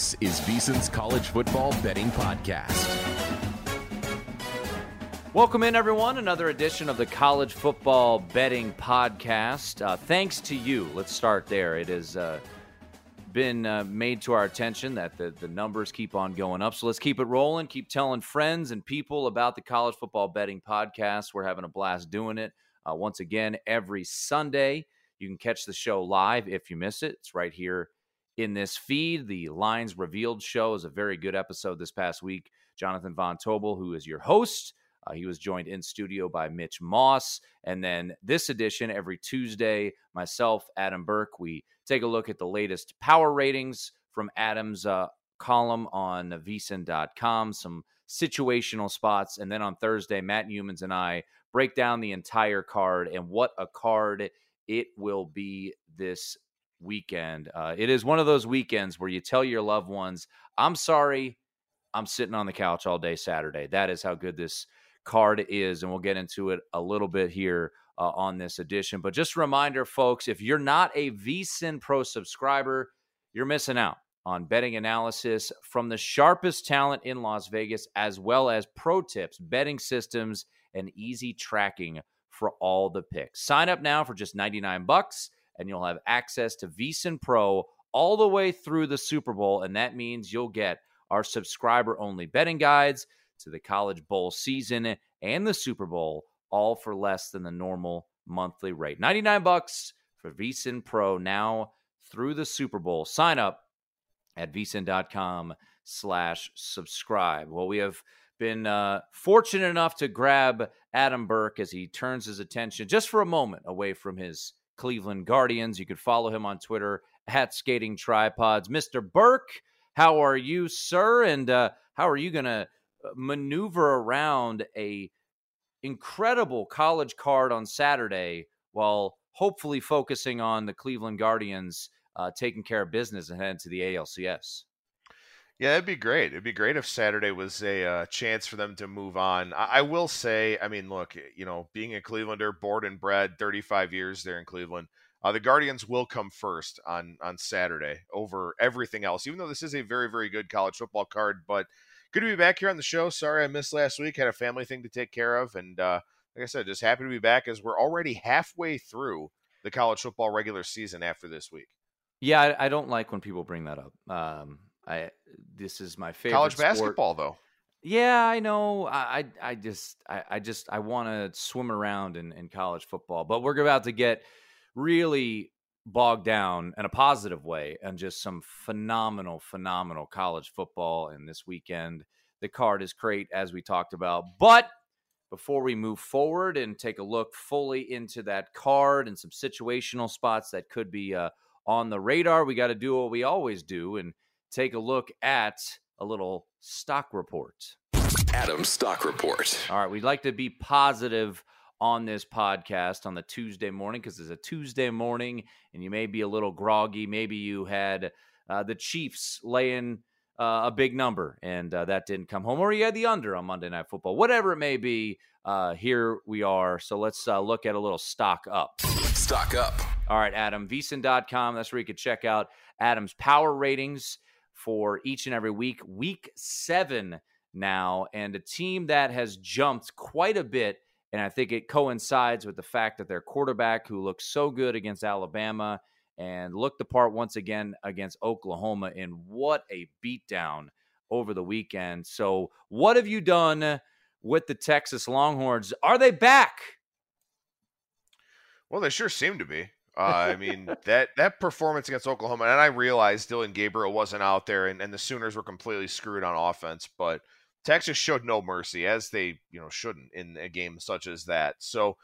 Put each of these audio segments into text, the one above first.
This is VSiN's College Football Betting Podcast. Welcome in, everyone. Another edition of the College Football Betting Podcast. Uh, thanks to you. Let's start there. It has uh, been uh, made to our attention that the, the numbers keep on going up. So let's keep it rolling. Keep telling friends and people about the College Football Betting Podcast. We're having a blast doing it. Uh, once again, every Sunday, you can catch the show live if you miss it. It's right here in this feed. The Lines Revealed show is a very good episode this past week. Jonathan Von Tobel, who is your host, uh, he was joined in studio by Mitch Moss. And then this edition, every Tuesday, myself, Adam Burke, we take a look at the latest power ratings from Adam's uh, column on vsin.com, some situational spots. And then on Thursday, Matt Youmans and I break down the entire card and what a card it will be this weekend. Uh, it is one of those weekends where you tell your loved ones, I'm sorry, I'm sitting on the couch all day Saturday. That is how good this card is, and we'll get into it a little bit here uh, on this edition. But just a reminder, folks, if you're not a VSIN Pro subscriber, you're missing out on betting analysis from the sharpest talent in Las Vegas, as well as pro tips, betting systems, and easy tracking for all the picks. Sign up now for just 99 bucks, and you'll have access to VSIN Pro all the way through the Super Bowl, and that means you'll get our subscriber-only betting guides to the College Bowl season and the Super Bowl, all for less than the normal monthly rate. 99 bucks for VSIN Pro now through the Super Bowl. Sign up at vsin.com slash subscribe. Well, we have been uh, fortunate enough to grab Adam Burke as he turns his attention just for a moment away from his Cleveland Guardians. You could follow him on Twitter at Skating Tripods. Mr. Burke, how are you, sir? And uh, how are you going to maneuver around a incredible college card on Saturday while hopefully focusing on the Cleveland Guardians uh, taking care of business and heading to the ALCS. Yeah, it'd be great. It'd be great if Saturday was a uh, chance for them to move on. I-, I will say, I mean, look, you know, being a Clevelander, born and bred, 35 years there in Cleveland, uh, the Guardians will come first on on Saturday over everything else. Even though this is a very very good college football card, but good to be back here on the show. Sorry I missed last week. Had a family thing to take care of, and uh, like I said, just happy to be back as we're already halfway through the college football regular season after this week. Yeah, I, I don't like when people bring that up. Um, I this is my favorite college sport. basketball though. Yeah, I know. I I just I, I just I want to swim around in, in college football, but we're about to get really bogged down in a positive way and just some phenomenal, phenomenal college football. And this weekend, the card is great as we talked about. But before we move forward and take a look fully into that card and some situational spots that could be uh, on the radar, we got to do what we always do and take a look at a little stock report. Adam Stock Report. All right, we'd like to be positive on this podcast on the Tuesday morning because it's a Tuesday morning and you may be a little groggy. Maybe you had uh, the Chiefs laying uh, a big number and uh, that didn't come home, or you had the under on Monday Night Football. Whatever it may be, uh, here we are. So let's uh, look at a little stock up. Stock up. All right, Adam, VSiN.com. That's where you can check out Adam's power ratings for each and every week. Week seven now, and a team that has jumped quite a bit. And I think it coincides with the fact that their quarterback, who looked so good against Alabama and looked the part once again against Oklahoma, in what a beatdown over the weekend. So, what have you done with the Texas Longhorns? Are they back? Well, they sure seem to be. Uh, I mean that that performance against Oklahoma, and I realized Dillon Gabriel wasn't out there, and, and the Sooners were completely screwed on offense. But Texas showed no mercy, as they you know shouldn't in a game such as that. So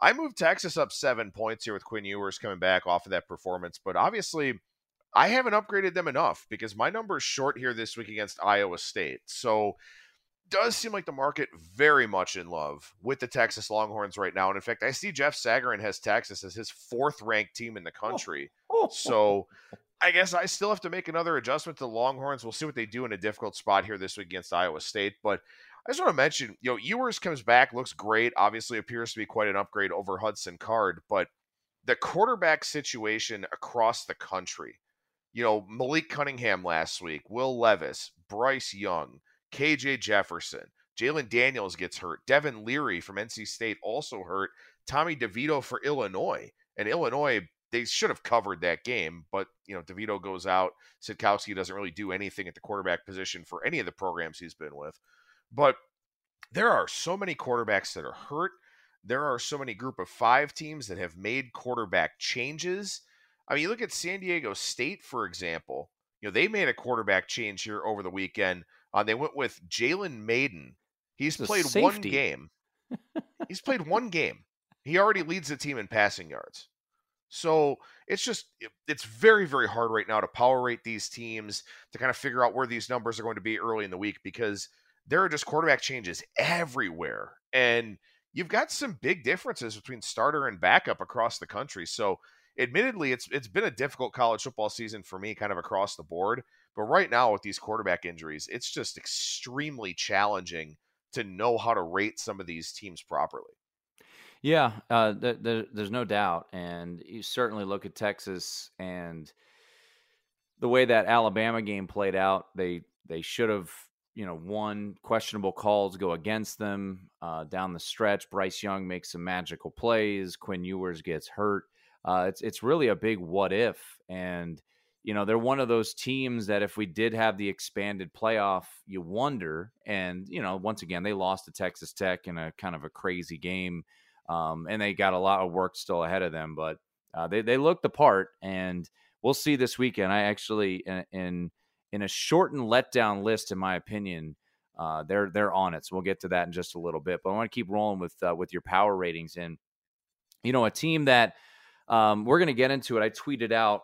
I moved Texas up seven points here with Quinn Ewers coming back off of that performance. But obviously, I haven't upgraded them enough because my number is short here this week against Iowa State. So does seem like the market very much in love with the Texas Longhorns right now. And in fact, I see Jeff Sagarin has Texas as his fourth ranked team in the oh. country. So I guess I still have to make another adjustment to the Longhorns. We'll see what they do in a difficult spot here this week against Iowa State. But I just want to mention, you know, Ewers comes back, looks great. Obviously, appears to be quite an upgrade over Hudson Card. But the quarterback situation across the country, you know, Malik Cunningham last week, Will Levis, Bryce Young, KJ Jefferson. Jalen Daniels gets hurt. Devin Leary from NC State also hurt. Tommy DeVito for Illinois. And Illinois, they should have covered that game, but you know, DeVito goes out. Sitkowski doesn't really do anything at the quarterback position for any of the programs he's been with. But there are so many quarterbacks that are hurt. There are so many group of five teams that have made quarterback changes. I mean, you look at San Diego State, for example. You know, they made a quarterback change here over the weekend uh, they went with Jalen Mayden. He's The played safety. one game. He's played one game. He already leads the team in passing yards. So it's just it's very very hard right now to power rate these teams to kind of figure out where these numbers are going to be early in the week because there are just quarterback changes everywhere and you've got some big differences between starter and backup across the country. So admittedly it's it's been a difficult college football season for me kind of across the board, but right now with these quarterback injuries, it's just extremely challenging to know how to rate some of these teams properly. Yeah, uh, th- th- there's no doubt, and you certainly look at Texas and the way that Alabama game played out. They they should have you know won. Questionable calls go against them uh, down the stretch. Bryce Young makes some magical plays. Quinn Ewers gets hurt. Uh, it's it's really a big what if, and you know they're one of those teams that if we did have the expanded playoff, you wonder. And you know once again they lost to Texas Tech in a kind of a crazy game um, and they got a lot of work still ahead of them. But uh, they they looked the part, and we'll see this weekend. I actually in in, a shortened letdown list, in my opinion, uh, they're they're on it. So we'll get to that in just a little bit. But I want to keep rolling with uh, with your power ratings, and you know a team that um, we're going to get into it. I tweeted out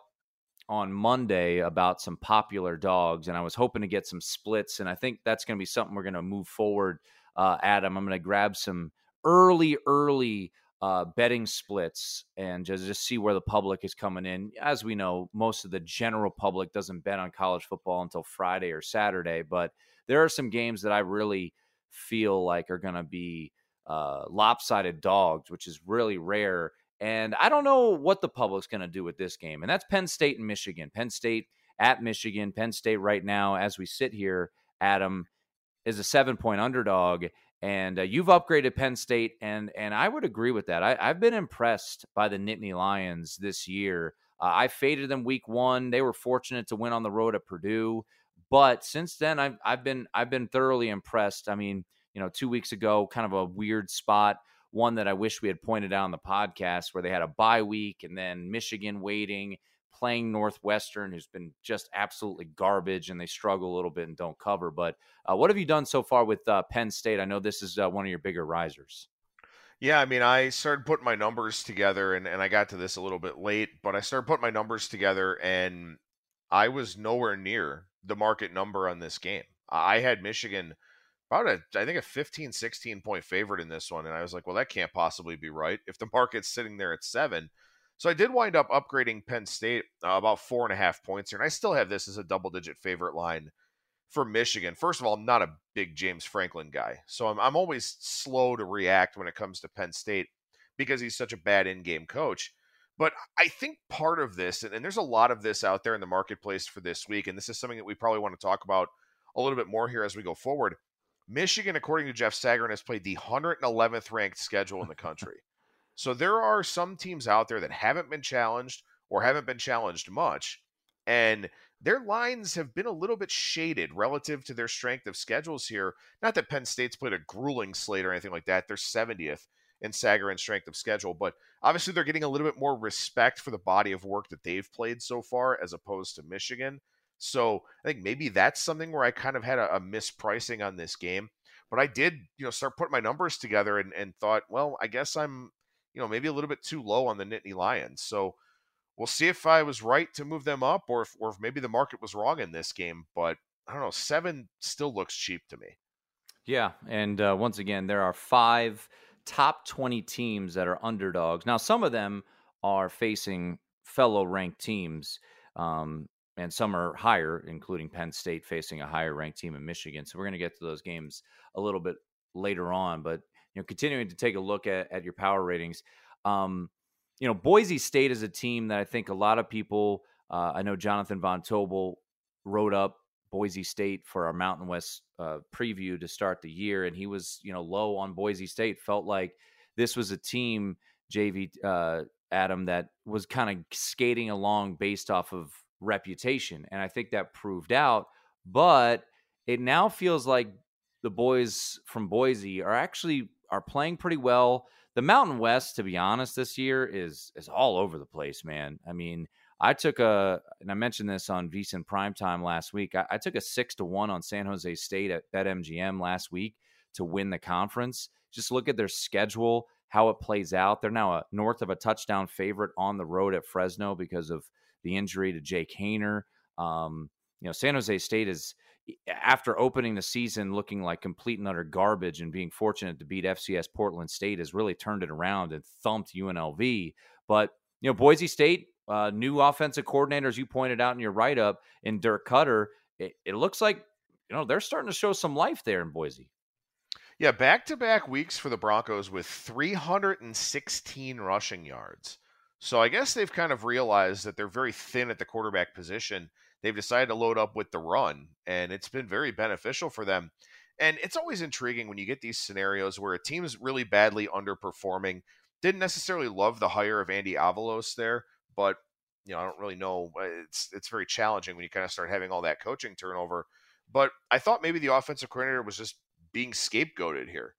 on Monday about some popular dogs, and I was hoping to get some splits, and I think that's going to be something we're going to move forward. Uh, Adam, I'm going to grab some early, early uh, betting splits and just, just see where the public is coming in. As we know, most of the general public doesn't bet on college football until Friday or Saturday, but there are some games that I really feel like are going to be uh, lopsided dogs, which is really rare. And I don't know what the public's going to do with this game. And that's Penn State and Michigan. Penn State at Michigan. Penn State right now, as we sit here, Adam, is a seven point underdog. And uh, you've upgraded Penn State, and and I would agree with that. I, I've been impressed by the Nittany Lions this year. Uh, I faded them week one. They were fortunate to win on the road at Purdue, but since then, I've I've been I've been thoroughly impressed. I mean, you know, two weeks ago, kind of a weird spot, one that I wish we had pointed out on the podcast, where they had a bye week and then Michigan waiting, playing Northwestern, who's been just absolutely garbage, and they struggle a little bit and don't cover. But uh, what have you done so far with uh, Penn State? I know this is uh, one of your bigger risers. Yeah, I mean, I started putting my numbers together, and, and I got to this a little bit late, but I started putting my numbers together, and I was nowhere near the market number on this game. I had Michigan about a, I think a 15, 16 point favorite in this one. And I was like, well, that can't possibly be right if the market's sitting there at seven. So I did wind up upgrading Penn State uh, about four and a half points here. And I still have this as a double digit favorite line for Michigan. First of all, I'm not a big James Franklin guy. So I'm, I'm always slow to react when it comes to Penn State because he's such a bad in game coach. But I think part of this, and, and there's a lot of this out there in the marketplace for this week, and this is something that we probably want to talk about a little bit more here as we go forward. Michigan, according to Jeff Sagarin, has played the 111th ranked schedule in the country. so there are some teams out there that haven't been challenged or haven't been challenged much. And their lines have been a little bit shaded relative to their strength of schedules here. Not that Penn State's played a grueling slate or anything like that. They're 70th in Sagarin's strength of schedule, but obviously they're getting a little bit more respect for the body of work that they've played so far as opposed to Michigan. So I think maybe that's something where I kind of had a, a mispricing on this game. But I did, you know, start putting my numbers together and, and thought, well, I guess I'm, you know, maybe a little bit too low on the Nittany Lions. So we'll see if I was right to move them up or if, or if maybe the market was wrong in this game. But I don't know, seven still looks cheap to me. Yeah. And uh, once again, there are five top 20 teams that are underdogs. Now, some of them are facing fellow ranked teams. Um, and some are higher, including Penn State facing a higher ranked team in Michigan. So we're going to get to those games a little bit later on. But you know, continuing to take a look at, at your power ratings, um, you know, Boise State is a team that I think a lot of people. Uh, I know Jonathan Von Tobel wrote up Boise State for our Mountain West uh, preview to start the year, and he was you know low on Boise State. Felt like this was a team, JV uh, Adam, that was kind of skating along based off of reputation. And I think that proved out. But it now feels like the boys from Boise are actually are playing pretty well. The Mountain West, to be honest, this year is is all over the place, man. I mean, I took a, and I mentioned this on VSiN Primetime last week. I, I took a six to one on San Jose State at BetMGM last week to win the conference. Just look at their schedule, how it plays out. They're now a north of a touchdown favorite on the road at Fresno because of the injury to Jake Haener. Um, you know, San Jose State is after opening the season looking like complete and utter garbage and being fortunate to beat FCS Portland State has really turned it around and thumped UNLV. But you know, Boise State, uh, new offensive coordinator, as you pointed out in your write up in Dirk Koetter, It, it looks like you know they're starting to show some life there in Boise. Yeah, back to back weeks for the Broncos with 316 rushing yards. So I guess they've kind of realized that they're very thin at the quarterback position. They've decided to load up with the run, and it's been very beneficial for them. And it's always intriguing when you get these scenarios where a team's really badly underperforming. Didn't necessarily love the hire of Andy Avalos there, but you know I don't really know. Uh, it's it's very challenging when you kind of start having all that coaching turnover. But I thought maybe the offensive coordinator was just being scapegoated here.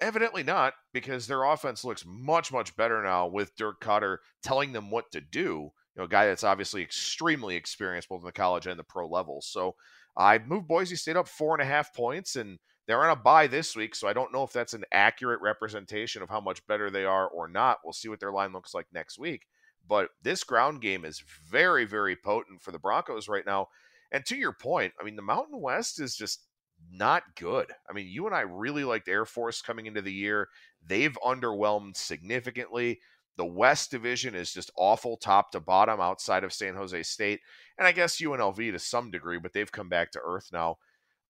Evidently not, because their offense looks much, much better now with Dirk Koetter telling them what to do. You know, a guy that's obviously extremely experienced both in the college and the pro levels. So I moved Boise State up four and a half points, and they're on a bye this week. So I don't know if that's an accurate representation of how much better they are or not. We'll see what their line looks like next week. But this ground game is very, very potent for the Broncos right now. And to your point, I mean, the Mountain West is just not good. I mean, you and I really liked Air Force coming into the year. They've underwhelmed significantly. The West Division is just awful top to bottom outside of San Jose State. And I guess UNLV to some degree, but they've come back to earth now.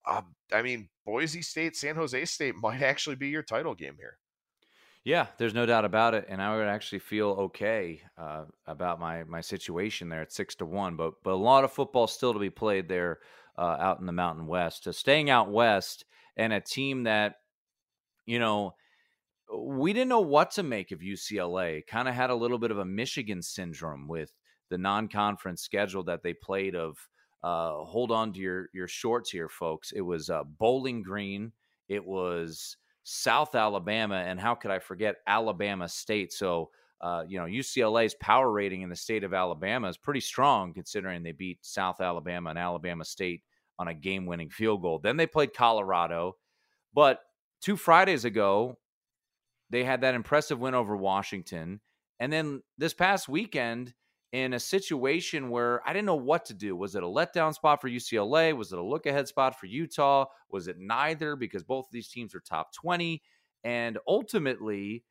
Um, I mean, Boise State, San Jose State might actually be your title game here. Yeah, there's no doubt about it, and I would actually feel okay uh, about my my situation there at six to one. But but a lot of football still to be played there uh, out in the Mountain West. Uh, staying out west and a team that, you know, we didn't know what to make of UCLA. Kind of had a little bit of a Michigan syndrome with the non-conference schedule that they played of uh, hold on to your your shorts here, folks. It was uh, Bowling Green. It was South Alabama, and how could I forget Alabama State? So uh, you know, UCLA's power rating in the state of Alabama is pretty strong considering they beat South Alabama and Alabama State on a game winning field goal. Then they played Colorado. But two Fridays ago, they had that impressive win over Washington. And then this past weekend, in a situation where I didn't know what to do. Was it a letdown spot for UCLA? Was it a look ahead spot for Utah? Was it neither because both of these teams are top 20? And ultimately,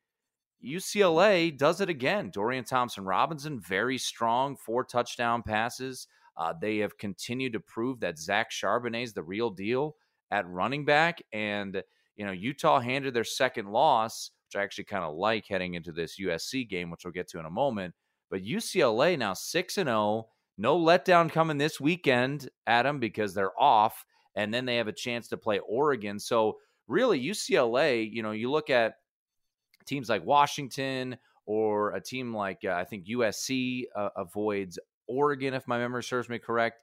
UCLA does it again. Dorian Thompson Robinson, very strong, four touchdown passes. Uh, they have continued to prove that Zach Charbonnet is the real deal at running back. And, you know, Utah handed their second loss, which I actually kind of like heading into this USC game, which we'll get to in a moment. But UCLA now 6 and 0. No letdown coming this weekend, Adam, because they're off. And then they have a chance to play Oregon. So, really, UCLA, you know, you look at teams like Washington or a team like uh, I think USC uh, avoids Oregon, if my memory serves me correct.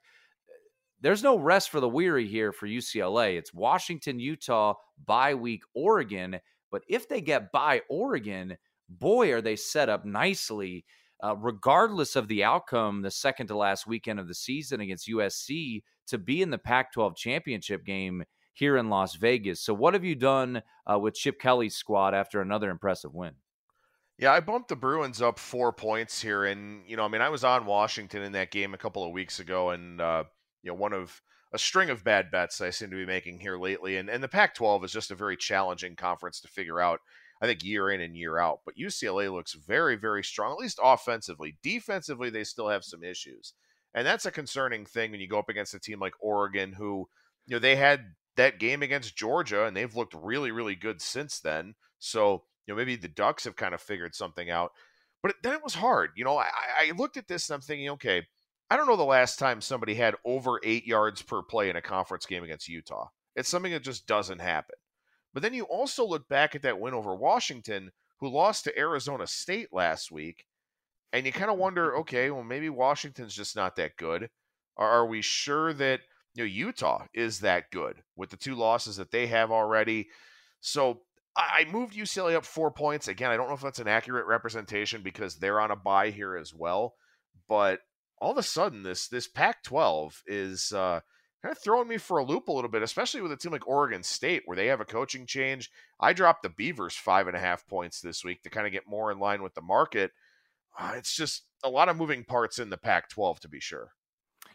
There's no rest for the weary here for UCLA. It's Washington, Utah, bye week, Oregon. But if they get by Oregon, boy, are they set up nicely. Uh, regardless of the outcome, the second to last weekend of the season against USC, to be in the Pac 12 championship game here in Las Vegas. So, what have you done uh, with Chip Kelly's squad after another impressive win? Yeah, I bumped the Bruins up four points here, and you know, I mean, I was on Washington in that game a couple of weeks ago, and uh, you know, one of a string of bad bets I seem to be making here lately, and and the Pac-12 is just a very challenging conference to figure out. I think year in and year out, but UCLA looks very, very strong, at least offensively. Defensively, they still have some issues, and that's a concerning thing when you go up against a team like Oregon, who you know they had that game against Georgia, and they've looked really, really good since then. So, you know, maybe the Ducks have kind of figured something out. But then it was hard. You know, I, I looked at this and I'm thinking, okay, I don't know the last time somebody had over eight yards per play in a conference game against Utah. It's something that just doesn't happen. But then you also look back at that win over Washington, who lost to Arizona State last week, and you kind of wonder, okay, well, maybe Washington's just not that good. Are we sure that you know, Utah is that good with the two losses that they have already. So I moved UCLA up four points. Again, I don't know if that's an accurate representation because they're on a bye here as well. But all of a sudden, this this Pac-12 is uh, kind of throwing me for a loop a little bit, especially with a team like Oregon State where they have a coaching change. I dropped the Beavers five and a half points this week to kind of get more in line with the market. Uh, it's just a lot of moving parts in the Pac-12 to be sure.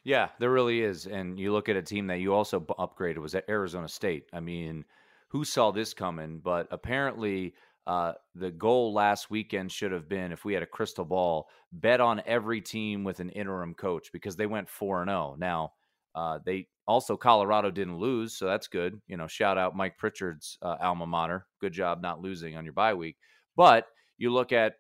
Yeah, there really is. And you look at a team that you also upgraded was at Arizona State. I mean, who saw this coming? But apparently, uh, the goal last weekend should have been if we had a crystal ball, bet on every team with an interim coach because they went 4 and 0. Now, uh, they also Colorado didn't lose, so that's good. You know, shout out Mike Pritchard's uh, alma mater. Good job not losing on your bye week. But you look at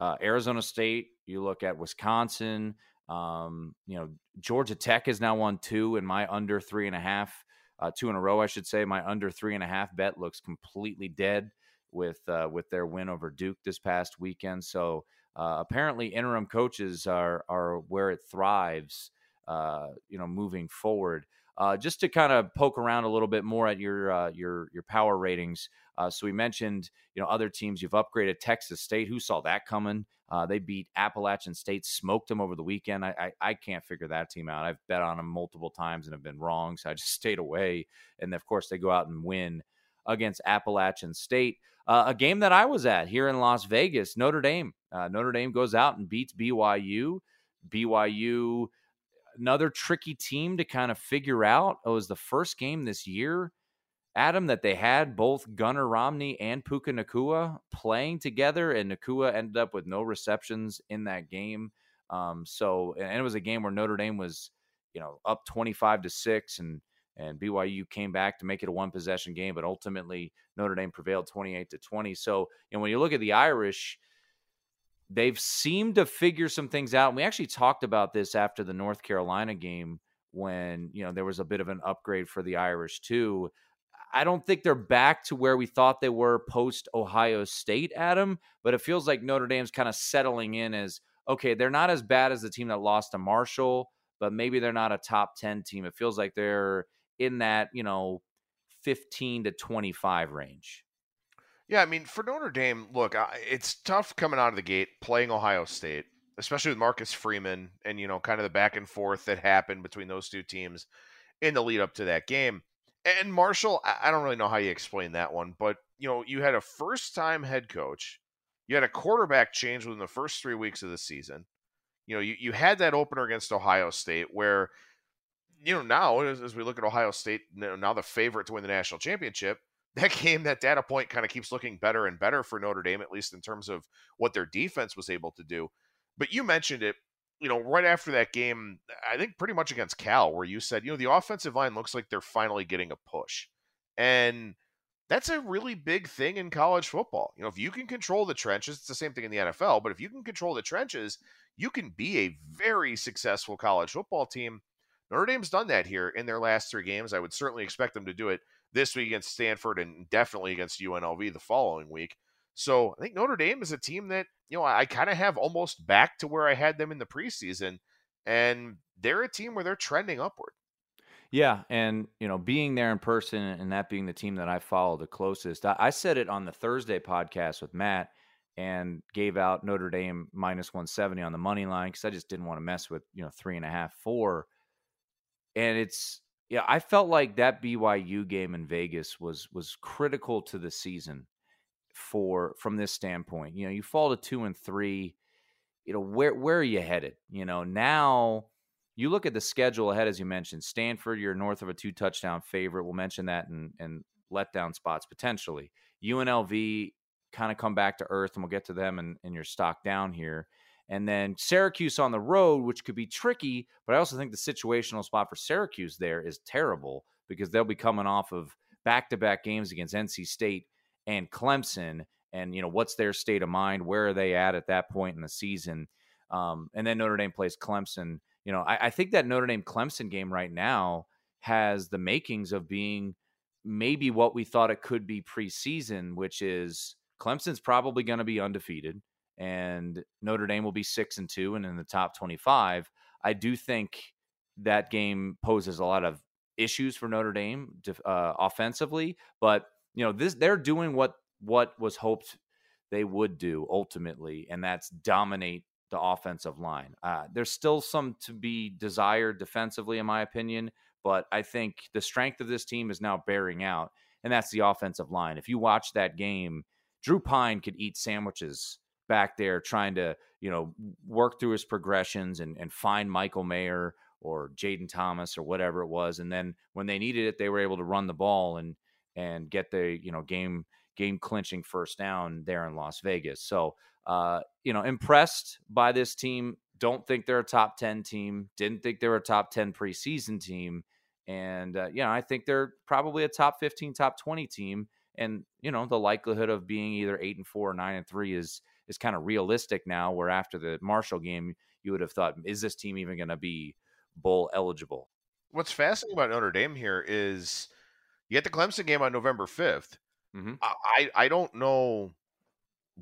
uh, Arizona State, you look at Wisconsin, um, you know, Georgia Tech has now won two, and my under three and a half, uh, two in a row, I should say. My under three and a half bet looks completely dead with uh, with their win over Duke this past weekend. So uh, apparently, interim coaches are are where it thrives. Uh, you know, moving forward. Uh, just to kind of poke around a little bit more at your uh, your your power ratings. Uh, so we mentioned, you know, other teams. You've upgraded Texas State. Who saw that coming? Uh, they beat Appalachian State, smoked them over the weekend. I, I, I can't figure that team out. I've bet on them multiple times and have been wrong, so I just stayed away. And of course, they go out and win against Appalachian State, uh, a game that I was at here in Las Vegas. Notre Dame, uh, Notre Dame goes out and beats BYU. BYU, another tricky team to kind of figure out. It was the first game this year Adam, that they had both Gunner Romney and Puka Nacua playing together, and Nacua ended up with no receptions in that game. Um, so, and it was a game where Notre Dame was, you know, up twenty-five to six, and and BYU came back to make it a one possession game, but ultimately Notre Dame prevailed twenty-eight to twenty. So, you know, when you look at the Irish, they've seemed to figure some things out. And we actually talked about this after the North Carolina game when you know there was a bit of an upgrade for the Irish too. I don't think they're back to where we thought they were post Ohio State, Adam, but it feels like Notre Dame's kind of settling in as okay, they're not as bad as the team that lost to Marshall, but maybe they're not a top 10 team. It feels like they're in that, you know, 15 to 25 range. Yeah, I mean, for Notre Dame, look, it's tough coming out of the gate playing Ohio State, especially with Marcus Freeman and, you know, kind of the back and forth that happened between those two teams in the lead up to that game. And Marshall, I don't really know how you explain that one, but, you know, you had a first time head coach, you had a quarterback change within the first three weeks of the season. You know, you, you had that opener against Ohio State where, you know, now as, as we look at Ohio State, now the favorite to win the national championship, that game, that data point kind of keeps looking better and better for Notre Dame, at least in terms of what their defense was able to do. But you mentioned it, you know, right after that game, I think pretty much against Cal, where you said, you know, the offensive line looks like they're finally getting a push. And that's a really big thing in college football. You know, if you can control the trenches, it's the same thing in the NFL, but if you can control the trenches, you can be a very successful college football team. Notre Dame's done that here in their last three games. I would certainly expect them to do it this week against Stanford and definitely against UNLV the following week. So I think Notre Dame is a team that, you know, I kind of have almost back to where I had them in the preseason. And they're a team where they're trending upward. Yeah, and you know, being there in person and that being the team that I follow the closest, I, said it on the Thursday podcast with Matt and gave out Notre Dame minus one seventy on the money line because I just didn't want to mess with you know three and a half, four, and it's yeah, I felt like that BYU game in Vegas was was critical to the season for from this standpoint. You know, you fall to two and three. You know, where where are you headed? You know, now you look at the schedule ahead, as you mentioned, Stanford, you're north of a two touchdown favorite. We'll mention that and and letdown spots potentially. UNLV kind of come back to earth, and we'll get to them and, and your stock down here. And then Syracuse on the road, which could be tricky, but I also think the situational spot for Syracuse there is terrible because they'll be coming off of back to back games against NC State and Clemson. And, you know, what's their state of mind? Where are they at at that point in the season? Um, and then Notre Dame plays Clemson. You know, I, I think that Notre Dame Clemson game right now has the makings of being maybe what we thought it could be preseason, which is Clemson's probably going to be undefeated and Notre Dame will be six and two and in the top 25. I do think that game poses a lot of issues for Notre Dame uh, offensively, but you know this they're doing what what was hoped they would do ultimately, and that's dominate the offensive line. Uh, there's still some to be desired defensively, in my opinion, but I think the strength of this team is now bearing out, and that's the offensive line. If you watch that game, Drew Pyne could eat sandwiches back there trying to, you know, work through his progressions and, and find Michael Mayer or Jayden Thomas or whatever it was. And then when they needed it, they were able to run the ball and and get the, you know, game game clinching first down there in Las Vegas. So uh, you know, impressed by this team. Don't think they're a top 10 team. Didn't think they were a top 10 preseason team. And, uh, you know, I think they're probably a top 15, top 20 team. And, you know, the likelihood of being either eight and four or nine and three is is kind of realistic now. Where after the Marshall game, you would have thought, is this team even going to be bowl eligible? What's fascinating about Notre Dame here is you get the Clemson game on November 5th. Mm-hmm. I I don't know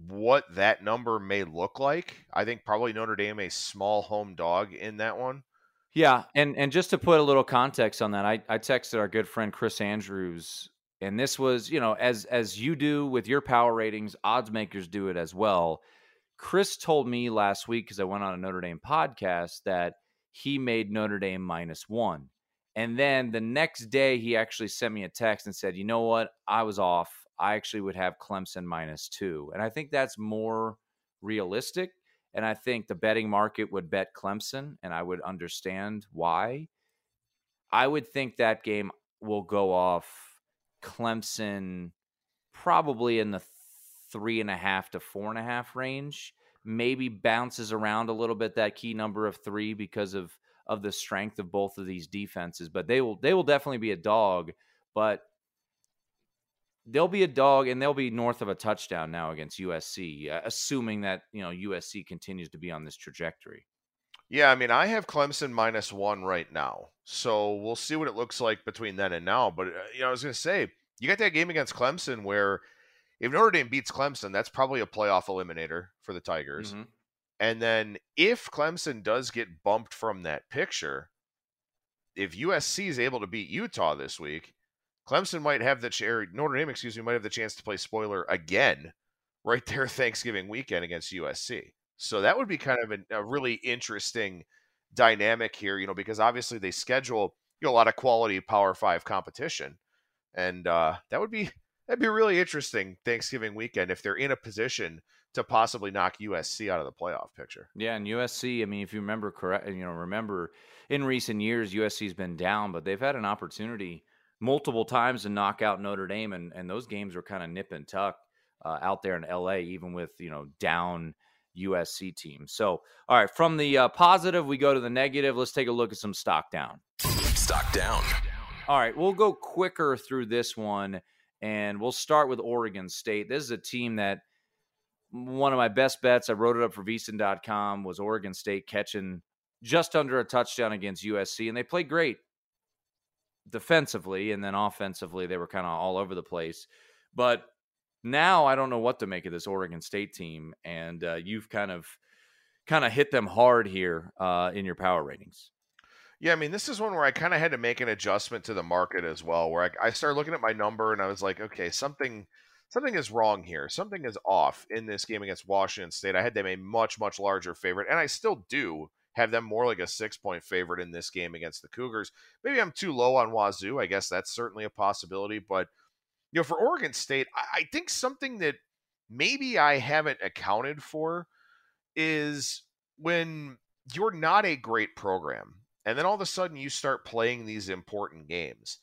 what that number may look like. I think probably Notre Dame a small home dog in that one. Yeah, and and just to put a little context on that, I I texted our good friend Chris Andrews and this was you know as as you do with your power ratings odds makers do it as well. Chris told me last week because i went on a notre dame podcast that he made notre dame minus one. And then the next day he actually sent me a text and said you know what? I was off. I actually would have clemson minus two. And i think that's more realistic and i think the betting market would bet clemson and i would understand why. I would think that game will go off Clemson probably in the three and a half to four and a half range. Maybe bounces around a little bit that key number of three because of of the strength of both of these defenses. But they will they will definitely be a dog. But they'll be a dog and they'll be north of a touchdown now against USC, uh, assuming that you know USC continues to be on this trajectory. Yeah, I mean, I have Clemson minus one right now, so we'll see what it looks like between then and now. But uh, you know, I was going to say, you got that game against Clemson where if Notre Dame beats Clemson, that's probably a playoff eliminator for the Tigers. Mm-hmm. And then if Clemson does get bumped from that picture, if USC is able to beat Utah this week, Clemson might have the chance, Notre Dame, excuse me, might have the chance to play spoiler again right there Thanksgiving weekend against USC. So that would be kind of a, a really interesting dynamic here, you know, because obviously they schedule you know, a lot of quality Power Five competition, and uh, that would be that'd be really interesting Thanksgiving weekend if they're in a position to possibly knock USC out of the playoff picture. Yeah, and USC, I mean, if you remember correct, you know, remember in recent years USC's been down, but they've had an opportunity multiple times to knock out Notre Dame, and and those games were kind of nip and tuck uh, out there in LA, even with you know down USC team. So, all right, from the uh, positive, we go to the negative. Let's take a look at some stock down. Stock down. All right, we'll go quicker through this one, and we'll start with Oregon State. This is a team that one of my best bets, I wrote it up for VSiN.com, was Oregon State catching just under a touchdown against USC, and they played great defensively, and then offensively, they were kind of all over the place. But now I don't know what to make of this Oregon State team, and uh, you've kind of kind of hit them hard here uh, in your power ratings. Yeah, I mean, this is one where I kind of had to make an adjustment to the market as well, where I, I started looking at my number and I was like, okay, something something is wrong here. Something is off in this game against Washington State. I had them a much much larger favorite, and I still do have them more like a six point favorite in this game against the Cougars. Maybe I'm too low on Wazoo. I guess that's certainly a possibility, but you know, for Oregon State, I, I think something that maybe I haven't accounted for is when you're not a great program and then all of a sudden you start playing these important games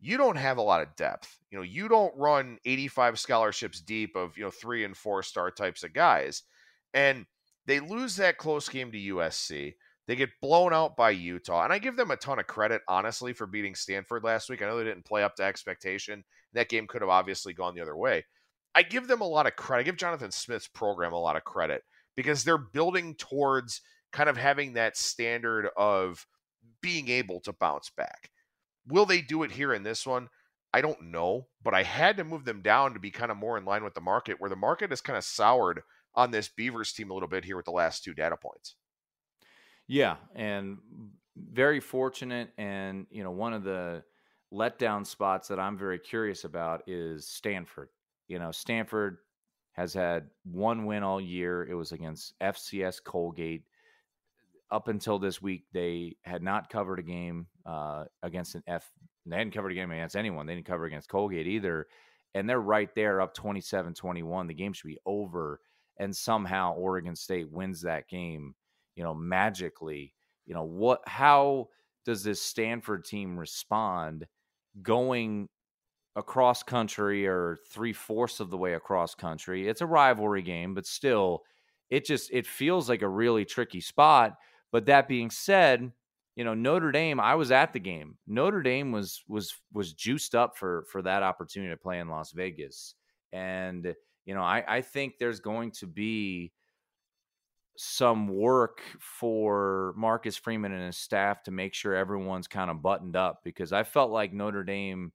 you don't have a lot of depth. You know you don't run 85 scholarships deep of you know three and four star types of guys and they lose that close game to usc they get blown out by utah and i give them a ton of credit honestly for beating stanford last week i know they didn't play up to expectation that game could have obviously gone the other way. I give them a lot of credit. I give Jonathan Smith's program a lot of credit because they're building towards kind of having that standard of being able to bounce back. Will they do it here in this one? I don't know, but I had to move them down to be kind of more in line with the market, where the market has kind of soured on this Beavers team a little bit here with the last two data points. Yeah, and very fortunate. And, you know, one of the letdown spots that I'm very curious about is Stanford. You know, Stanford has had one win all year. It was against FCS Colgate. Up until this week, they had not covered a game uh, against an F. They hadn't covered a game against anyone. They didn't cover against Colgate either. And they're right there, up 27 21. The game should be over. And somehow Oregon State wins that game, you know, magically. You know, what, how does this Stanford team respond? going across country or three fourths of the way across country. It's a rivalry game, but still, it just it feels like a really tricky spot. But that being said, you know Notre Dame. I was at the game. Notre Dame was was was juiced up for for that opportunity to play in Las Vegas, and you know I I think there's going to be some work for Marcus Freeman and his staff to make sure everyone's kind of buttoned up because I felt like Notre Dame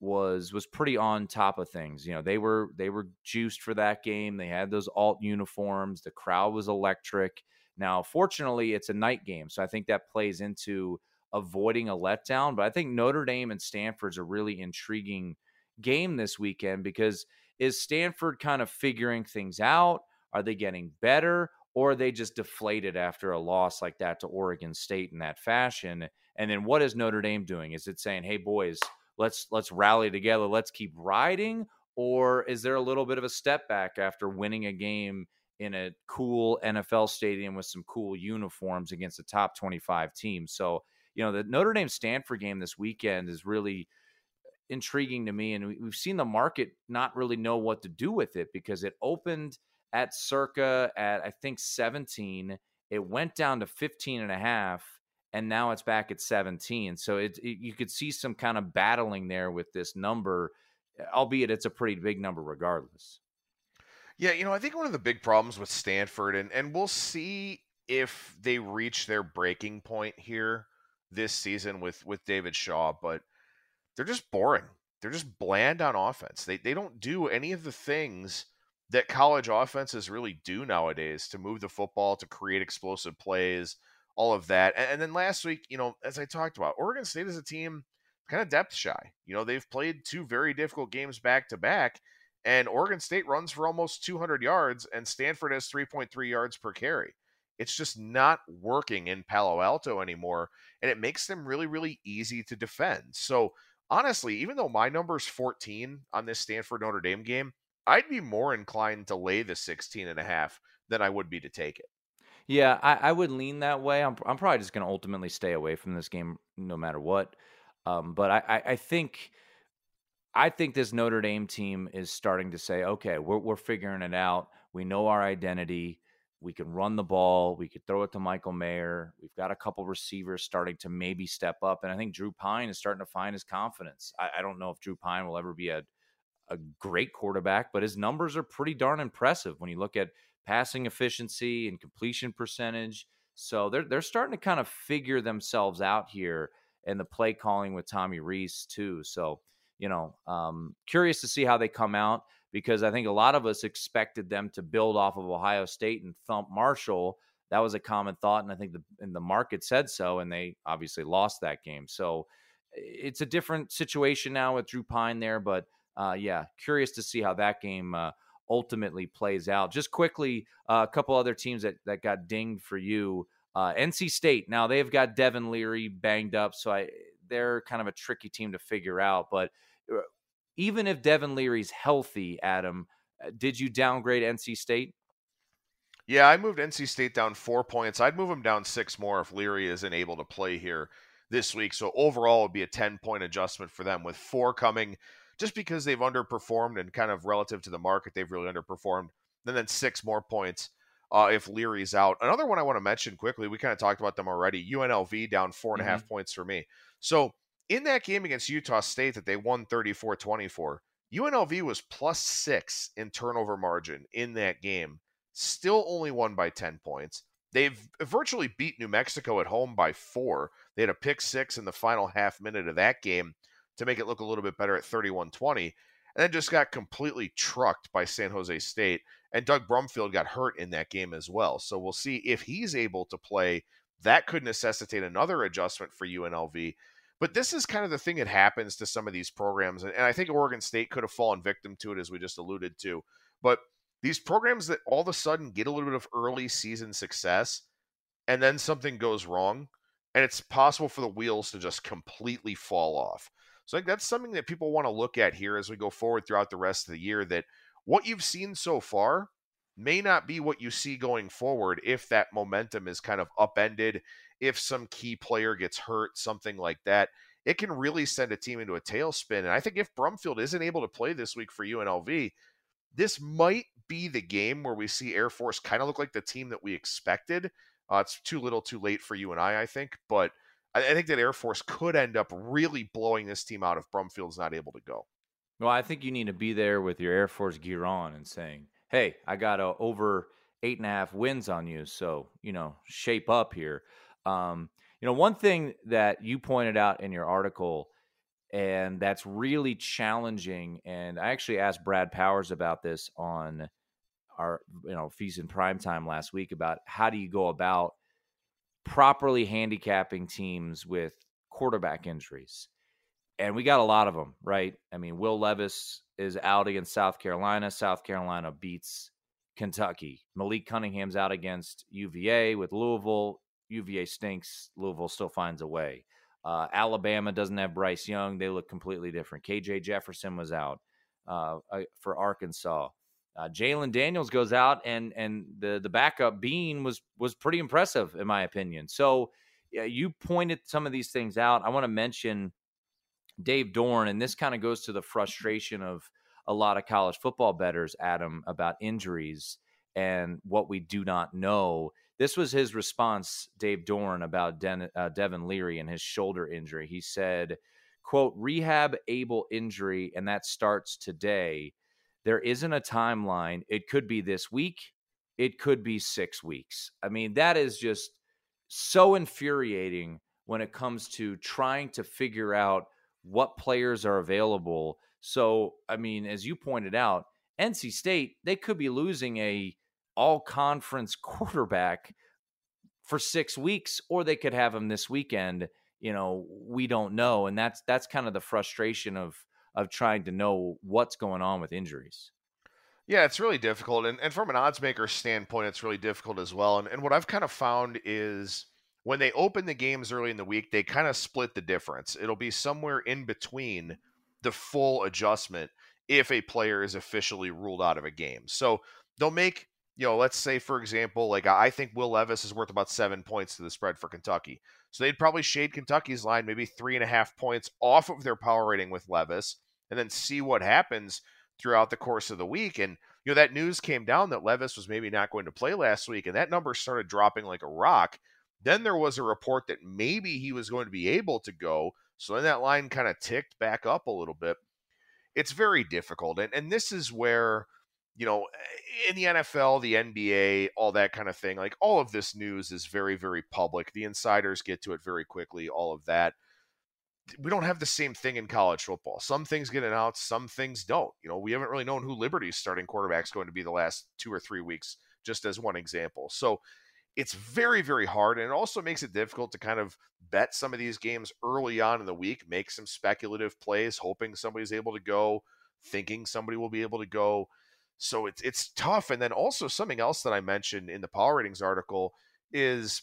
was was pretty on top of things. You know, they were they were juiced for that game. They had those alt uniforms. The crowd was electric. Now, fortunately, it's a night game, so I think that plays into avoiding a letdown. But I think Notre Dame and Stanford's a really intriguing game this weekend because is Stanford kind of figuring things out? Are they getting better? Or they just deflated after a loss like that to Oregon State in that fashion. And then what is Notre Dame doing? Is it saying, "Hey boys, let's let's rally together, let's keep riding," or is there a little bit of a step back after winning a game in a cool NFL stadium with some cool uniforms against a top 25 team? So, you know, the Notre Dame Stanford game this weekend is really intriguing to me and we've seen the market not really know what to do with it because it opened – at circa at I think 17. It went down to 15 and a half and now it's back at 17. So it, it, you could see some kind of battling there with this number, albeit it's a pretty big number regardless. Yeah, you know, I think one of the big problems with Stanford, and, and we'll see if they reach their breaking point here this season with with David Shaw, but they're just boring. They're just bland on offense. They they don't do any of the things that college offenses really do nowadays to move the football, to create explosive plays, all of that. And, and then last week, you know, as I talked about, Oregon State is a team kind of depth shy. You know, they've played two very difficult games back to back, and Oregon State runs for almost 200 yards, and Stanford has 3.3 yards per carry. It's just not working in Palo Alto anymore, and it makes them really, really easy to defend. So, honestly, even though my number is 14 on this Stanford Notre Dame game, I'd be more inclined to lay the 16 and a half than I would be to take it. Yeah, I, I would lean that way. I'm, I'm probably just going to ultimately stay away from this game no matter what. Um, but I, I, I think I think this Notre Dame team is starting to say, okay, we're we're figuring it out. We know our identity. We can run the ball. We could throw it to Michael Mayer. We've got a couple receivers starting to maybe step up, and I think Drew Pyne is starting to find his confidence. I, I don't know if Drew Pyne will ever be a a great quarterback, but his numbers are pretty darn impressive when you look at passing efficiency and completion percentage. So they're they're starting to kind of figure themselves out here and the play calling with Tommy Rees too. So, you know, um, curious to see how they come out because I think a lot of us expected them to build off of Ohio State and thump Marshall. That was a common thought, and I think the and the market said so, and they obviously lost that game. So it's a different situation now with Drew Pyne there, but uh, yeah, curious to see how that game uh, ultimately plays out. Just quickly, uh, a couple other teams that that got dinged for you. Uh, NC State. Now they've got Devin Leary banged up, so I they're kind of a tricky team to figure out. But uh, even if Devin Leary's healthy, Adam, uh, did you downgrade NC State? Yeah, I moved NC State down four points. I'd move them down six more if Leary isn't able to play here this week. So overall, it would be a 10 point adjustment for them with four coming just because they've underperformed and kind of relative to the market, they've really underperformed. And then six more points uh, if Leary's out. Another one I want to mention quickly, we kind of talked about them already. UNLV down four and a half mm-hmm. points for me. So in that game against Utah State that they won 34 24, UNLV was plus six in turnover margin in that game, still only won by 10 points. They've virtually beat New Mexico at home by four. They had a pick six in the final half minute of that game to make it look a little bit better at 31 20, and then just got completely trucked by San Jose State. And Doug Brumfield got hurt in that game as well. So we'll see if he's able to play. That could necessitate another adjustment for UNLV. But this is kind of the thing that happens to some of these programs. And I think Oregon State could have fallen victim to it, as we just alluded to. But these programs that all of a sudden get a little bit of early season success and then something goes wrong, and it's possible for the wheels to just completely fall off. So I think that's something that people want to look at here as we go forward throughout the rest of the year. That what you've seen so far may not be what you see going forward if that momentum is kind of upended, if some key player gets hurt, something like that. It can really send a team into a tailspin. And I think if Brumfield isn't able to play this week for UNLV, this might be the game where we see Air Force kind of look like the team that we expected. Uh, it's too little, too late for you and I, I think. But I, I think that Air Force could end up really blowing this team out if Brumfield's not able to go. Well, I think you need to be there with your Air Force gear on and saying, "Hey, I got a over eight and a half wins on you, so you know, shape up here." Um, you know, one thing that you pointed out in your article, and that's really challenging, and I actually asked Brad Powers about this on our, you know, Feast in Prime Time last week about how do you go about properly handicapping teams with quarterback injuries. And we got a lot of them, right? I mean, Will Levis is out against South Carolina. South Carolina beats Kentucky. Malik Cunningham's out against UVA with Louisville. UVA stinks. Louisville still finds a way. Uh, Alabama doesn't have Bryce Young. They look completely different. KJ Jefferson was out uh, for Arkansas. Uh, Jalon Daniels goes out, and and the the backup Bean was was pretty impressive in my opinion. So yeah, you pointed some of these things out. I want to mention Dave Doeren, and this kind of goes to the frustration of a lot of college football bettors, Adam, about injuries and what we do not know. This was his response, Dave Doeren, about Den- uh, Devin Leary and his shoulder injury. He said, "quote Rehab able injury, and that starts today." There isn't a timeline. It could be this week, it could be six weeks. I mean, that is just so infuriating when it comes to trying to figure out what players are available. So, I mean, as you pointed out, NC State, they could be losing a all conference quarterback for six weeks, or they could have him this weekend. You know, we don't know, and that's that's kind of the frustration of of trying to know what's going on with injuries. Yeah, it's really difficult, and and from an odds maker standpoint, it's really difficult as well. And and what I've kind of found is when they open the games early in the week, they kind of split the difference. It'll be somewhere in between the full adjustment if a player is officially ruled out of a game. So they'll make you know, let's say for example, like I think Will Levis is worth about seven points to the spread for Kentucky. So they'd probably shade Kentucky's line maybe three and a half points off of their power rating with Levis, and then see what happens throughout the course of the week. And you know, that news came down that Levis was maybe not going to play last week, and that number started dropping like a rock. Then there was a report that maybe he was going to be able to go. So then that line kind of ticked back up a little bit. It's very difficult. And and this is where you know, eh, in the NFL, the NBA, all that kind of thing, like all of this news is very, very public. The insiders get to it very quickly, all of that. We don't have the same thing in college football. Some things get announced, some things don't. You know, we haven't really known who Liberty's starting quarterback is going to be the last two or three weeks, just as one example. So it's very, very hard. And it also makes it difficult to kind of bet some of these games early on in the week, make some speculative plays, hoping somebody's able to go, thinking somebody will be able to go so it's it's tough. And then also something else that I mentioned in the power ratings article is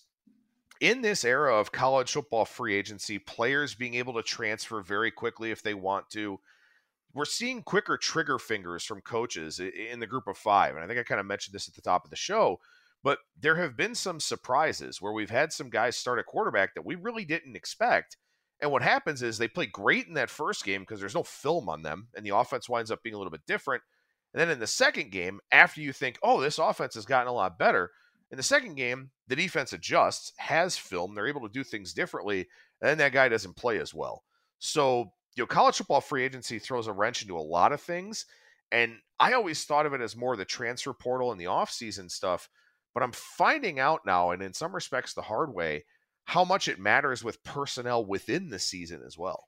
in this era of college football free agency, players being able to transfer very quickly if they want to. We're seeing quicker trigger fingers from coaches in the group of five. And I think I kind of mentioned this at the top of the show, but there have been some surprises where we've had some guys start a quarterback that we really didn't expect. And what happens is they play great in that first game because there's no film on them, and the offense winds up being a little bit different. And then in the second game, after you think, oh, this offense has gotten a lot better, in the second game, the defense adjusts, has film, they're able to do things differently, and then that guy doesn't play as well. So, you know, college football free agency throws a wrench into a lot of things. And I always thought of it as more the transfer portal and the offseason stuff. But I'm finding out now, and in some respects the hard way, how much it matters with personnel within the season as well.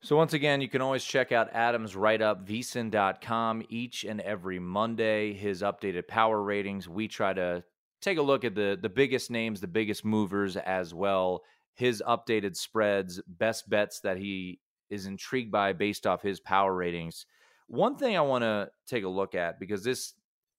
So, once again, you can always check out Adam's write up, vsin.com, each and every Monday, his updated power ratings. We try to take a look at the, the biggest names, the biggest movers as well, his updated spreads, best bets that he is intrigued by based off his power ratings. One thing I want to take a look at because this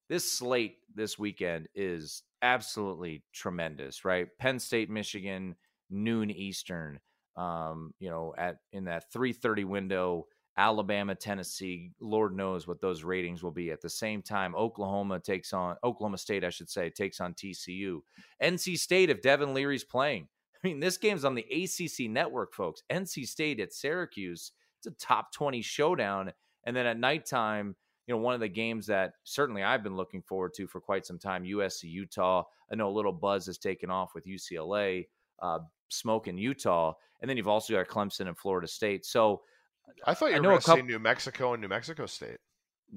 this slate this weekend is absolutely tremendous, right? Penn State, Michigan, noon Eastern um, you know, at in that 330 window, Alabama, Tennessee, Lord knows what those ratings will be. At the same time, Oklahoma takes on Oklahoma State, I should say, takes on TCU. NC State, if Devin Leary's playing. I mean, this game's on the ACC network, folks. NC State at Syracuse. It's a top 20 showdown. And then at nighttime, you know, one of the games that certainly I've been looking forward to for quite some time, USC Utah. I know a little buzz has taken off with UCLA uh, smoke in Utah, and then you've also got Clemson and Florida State. So I thought you I were going to say New Mexico and New Mexico State.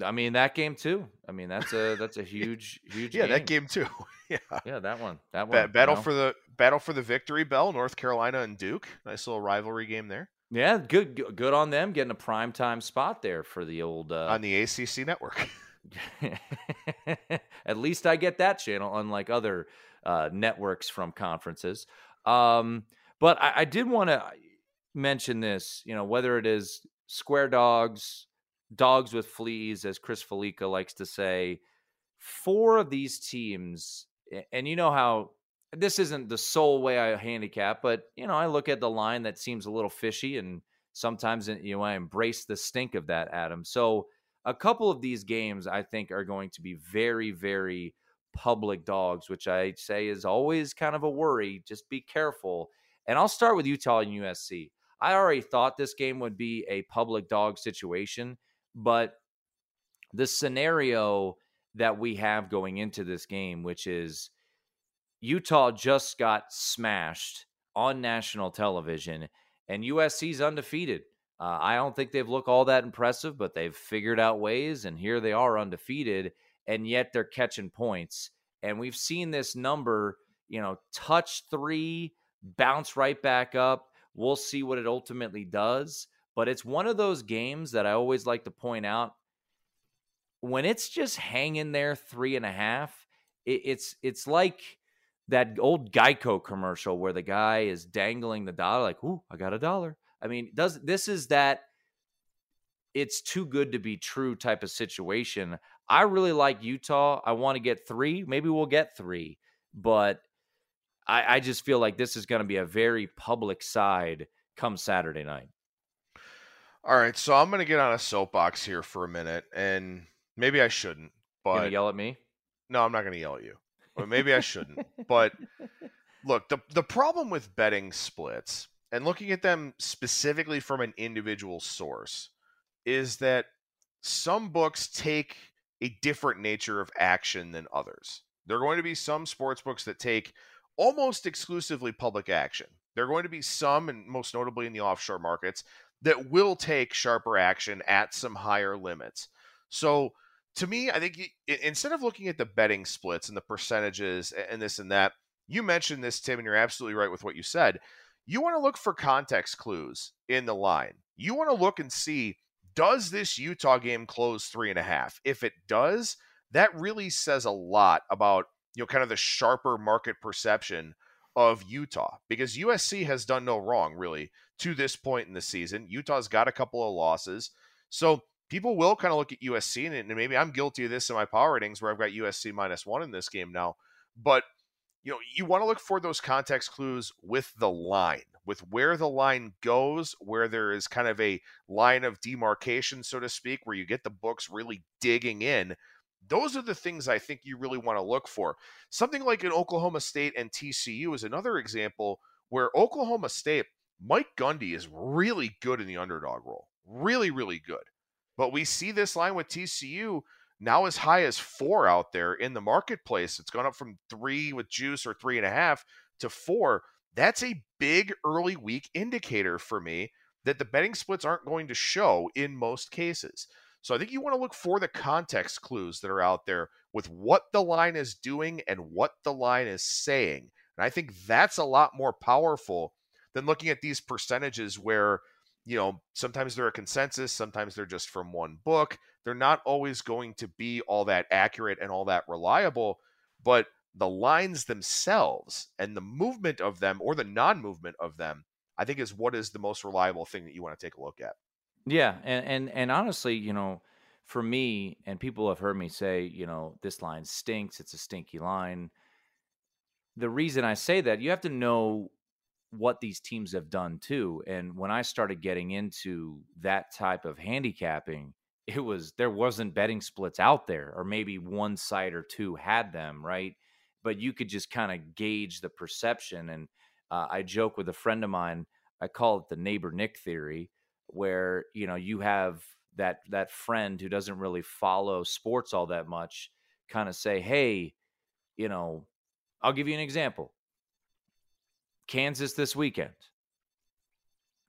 I mean that game too. I mean that's a that's a huge huge yeah game. that game too. yeah yeah that one that one battle you know? for the battle for the victory bell North Carolina and Duke nice little rivalry game there. Yeah, good good on them getting a prime time spot there for the old uh... on the ACC network. At least I get that channel, unlike other uh, networks from conferences. Um, but I, I did want to mention this, you know, whether it is square dogs, dogs with fleas, as Chris Fallica likes to say, four of these teams, and you know how this isn't the sole way I handicap, but you know, I look at the line that seems a little fishy, and sometimes you know I embrace the stink of that, Adam. So a couple of these games I think are going to be very, very public dogs, which I say is always kind of a worry. Just be careful. And I'll start with Utah and USC. I already thought this game would be a public dog situation, but the scenario that we have going into this game, which is Utah just got smashed on national television and USC's undefeated. Uh, I don't think they've looked all that impressive, but they've figured out ways, and here they are undefeated and yet they're catching points. And we've seen this number, you know, touch three, bounce right back up. We'll see what it ultimately does. But it's one of those games that I always like to point out. when it's just hanging there three and a half, it, it's it's like that old Geico commercial where the guy is dangling the dollar, like, "Ooh, I got a dollar." I mean, does this is that it's too good to be true type of situation. I really like Utah. I want to get three. Maybe we'll get three, but I, I just feel like this is going to be a very public side come Saturday night. All right, so I'm going to get on a soapbox here for a minute, and maybe I shouldn't. But yell at me? No, I'm not going to yell at you. But maybe I shouldn't. but look, the the problem with betting splits and looking at them specifically from an individual source is that some books take a different nature of action than others. There are going to be some sports books that take almost exclusively public action. There are going to be some, and most notably in the offshore markets, that will take sharper action at some higher limits. So, to me, I think you, instead of looking at the betting splits and the percentages and this and that, you mentioned this, Tim, and you're absolutely right with what you said. You want to look for context clues in the line. You want to look and see does this Utah game close three and a half? If it does, that really says a lot about you know kind of the sharper market perception of Utah because USC has done no wrong really to this point in the season. Utah's got a couple of losses. So people will kind of look at USC and, maybe I'm guilty of this in my power ratings where I've got USC minus one in this game now. But you know, you want to look for those context clues with the line, with where the line goes, where there is kind of a line of demarcation, so to speak, where you get the books really digging in those are the things I think you really want to look for. Something like an Oklahoma State and TCU is another example where Oklahoma State, Mike Gundy is really good in the underdog role. Really, really good. But we see this line with TCU now as high as four out there in the marketplace. It's gone up from three with juice or three and a half to four. That's a big early week indicator for me that the betting splits aren't going to show in most cases. So I think you want to look for the context clues that are out there with what the line is doing and what the line is saying. And I think that's a lot more powerful than looking at these percentages where, you know, sometimes they're a consensus, sometimes they're just from one book. They're not always going to be all that accurate and all that reliable, but the lines themselves and the movement of them or the non movement of them, I think is what is the most reliable thing that you want to take a look at. Yeah, and and and honestly, you know, for me, and people have heard me say, you know, this line stinks. It's a stinky line. The reason I say that, you have to know what these teams have done too. And when I started getting into that type of handicapping, it was there wasn't betting splits out there, or maybe one site or two had them, right? But you could just kind of gauge the perception. And uh, I joke with a friend of mine. I call it the neighbor Nick theory where you know you have that that friend who doesn't really follow sports all that much kind of say hey you know i'll give you an example kansas this weekend